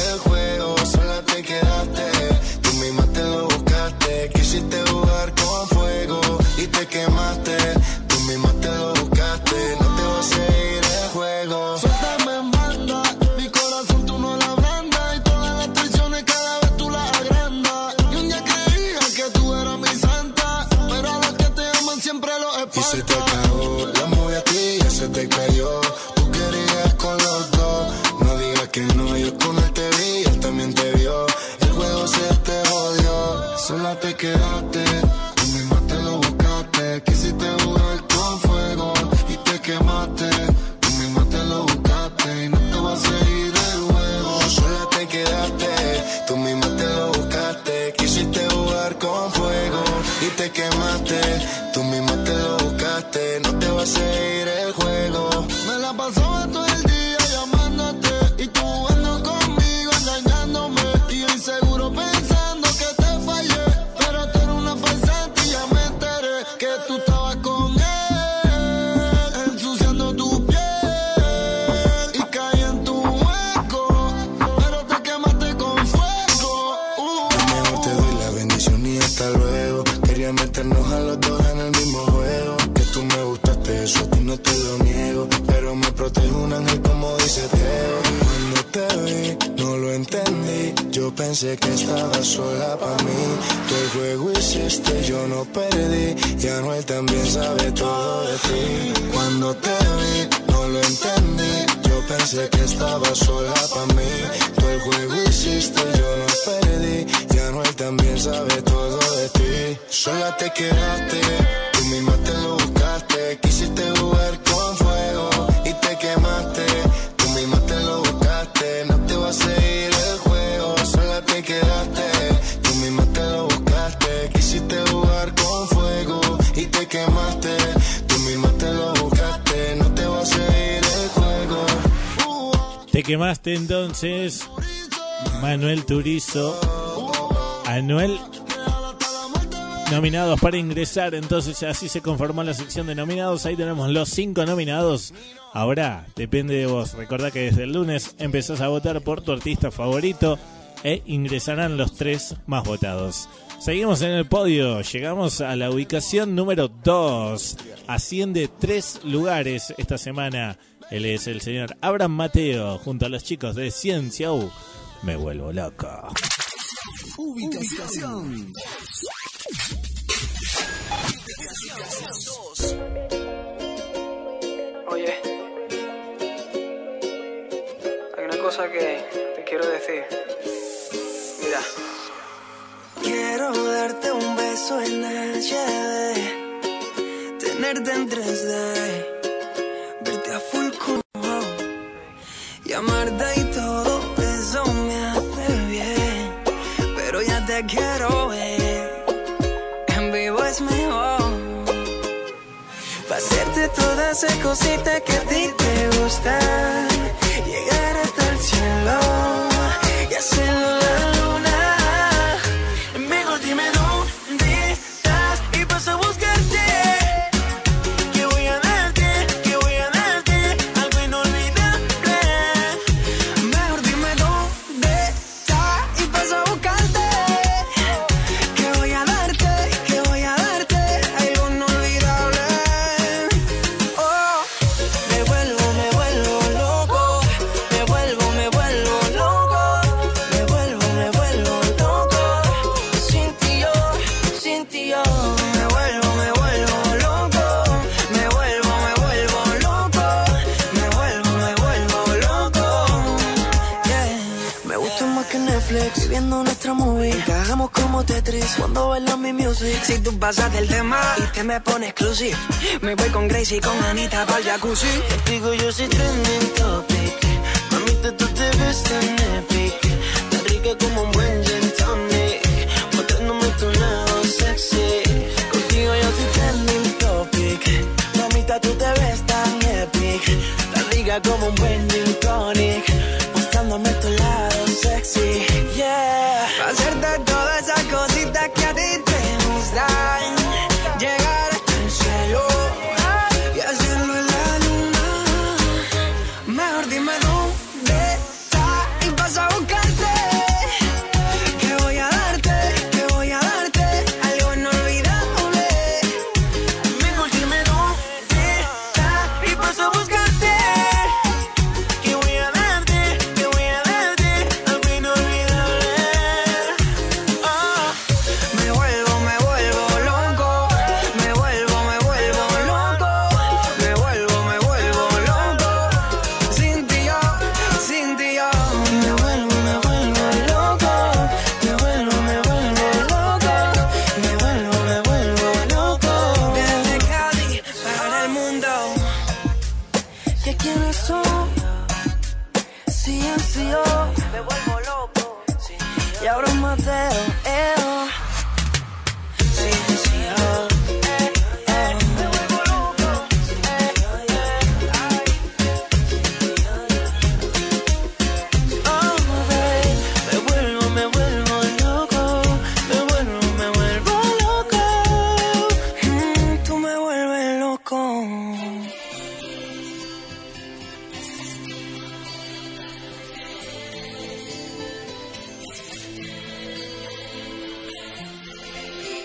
pensé que estaba sola para mí. Tú el juego hiciste, yo no perdí. Y Anuel también sabe todo de ti. Cuando te vi, no lo entendí. Yo pensé que estaba sola para mí. Tú el juego hiciste, yo no perdí. Y Anuel también sabe todo de ti. Sola te quedaste, tú misma te lo buscaste. Quisiste jugar con fuego y te quemaste. Tú misma te lo buscaste, no te vas a seguir. Quemaste entonces. Manuel Turizo. Anuel. Nominados para ingresar, entonces así se conformó la sección de nominados. Ahí tenemos los cinco nominados. Ahora depende de vos. Recordá que desde el lunes empezás a votar por tu artista favorito e ingresarán los tres más votados. Seguimos en el podio, llegamos a la ubicación número 2. Asciende tres lugares esta semana. Él es el señor Abraham Mateo, junto a los chicos de Ciencia U. Me vuelvo loco. Ubicación. Oye, hay una cosa que te quiero decir. Mira. Quiero darte un beso en HD, tenerte en 3D, llamarte y todo eso me hace bien, pero ya te quiero ver, en vivo es mejor. Pa' hacerte todas esas cositas que a ti te gustan, llegar hasta el cielo y hacerlo como Tetris cuando bailas mi music. Si tú pasas del tema y te me pones exclusive, me voy con Gracie y con Anita para el jacuzzi. Digo yo soy trending topic. Mamita, tú te ves tan epic. Tan rica como un buen gin tonic. Mostrándome tu lado sexy. Contigo yo soy trending topic. Mamita, tú te ves tan epic. Tan rica como un buen gin tonic.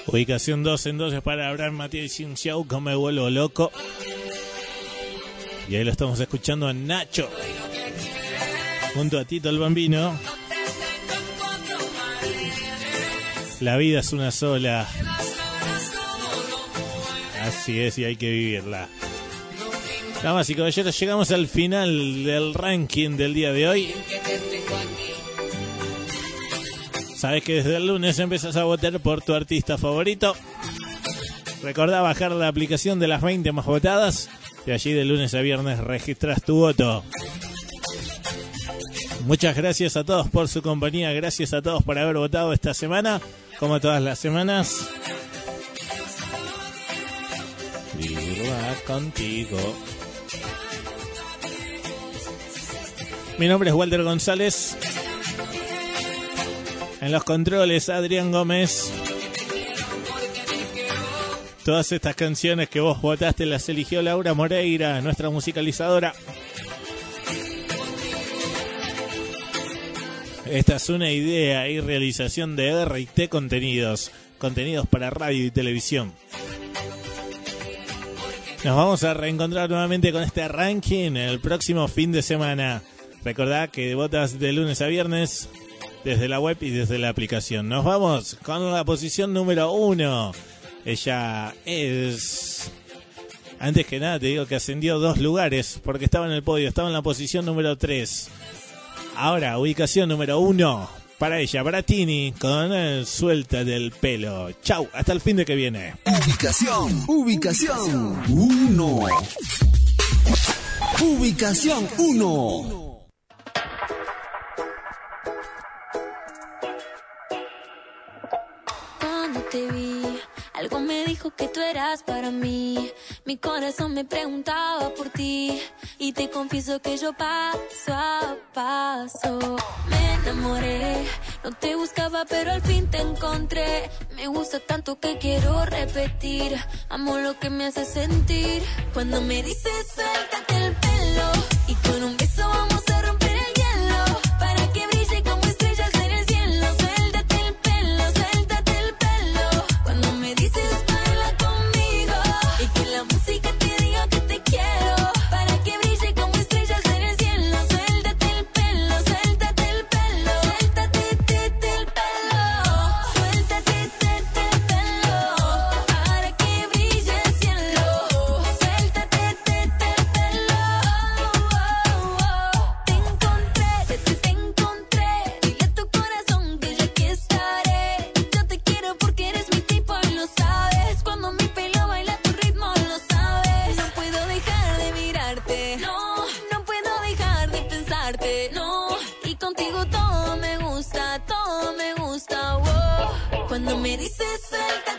Ubicación 2 entonces para Abraham Matías y show con Me Vuelvo Loco. Y ahí lo estamos escuchando a Nacho. Junto a Tito el Bambino. La vida es una sola. Así es y hay que vivirla. Damas y caballeros, llegamos al final del ranking del día de hoy. Sabes que desde el lunes empezás a votar por tu artista favorito. Recordá bajar la aplicación de las 20 más votadas y allí de lunes a viernes registras tu voto. Muchas gracias a todos por su compañía, gracias a todos por haber votado esta semana, como todas las semanas. Viva contigo. Mi nombre es Walter González. En los controles, Adrián Gómez. Todas estas canciones que vos votaste las eligió Laura Moreira, nuestra musicalizadora. Esta es una idea y realización de RT Contenidos, contenidos para radio y televisión. Nos vamos a reencontrar nuevamente con este ranking el próximo fin de semana. Recordad que votas de lunes a viernes desde la web y desde la aplicación. Nos vamos con la posición número uno. Ella es... Antes que nada te digo que ascendió dos lugares porque estaba en el podio, estaba en la posición número 3. Ahora, ubicación número uno para ella, Bratini, con el suelta del pelo. Chau, hasta el fin de que viene. Ubicación, ubicación 1. Ubicación 1. Te vi, algo me dijo que tú eras para mí. Mi corazón me preguntaba por ti. Y te confieso que yo paso a paso me enamoré. No te buscaba, pero al fin te encontré. Me gusta tanto que quiero repetir. Amo lo que me hace sentir. Cuando me dices suéltate el pelo. Todo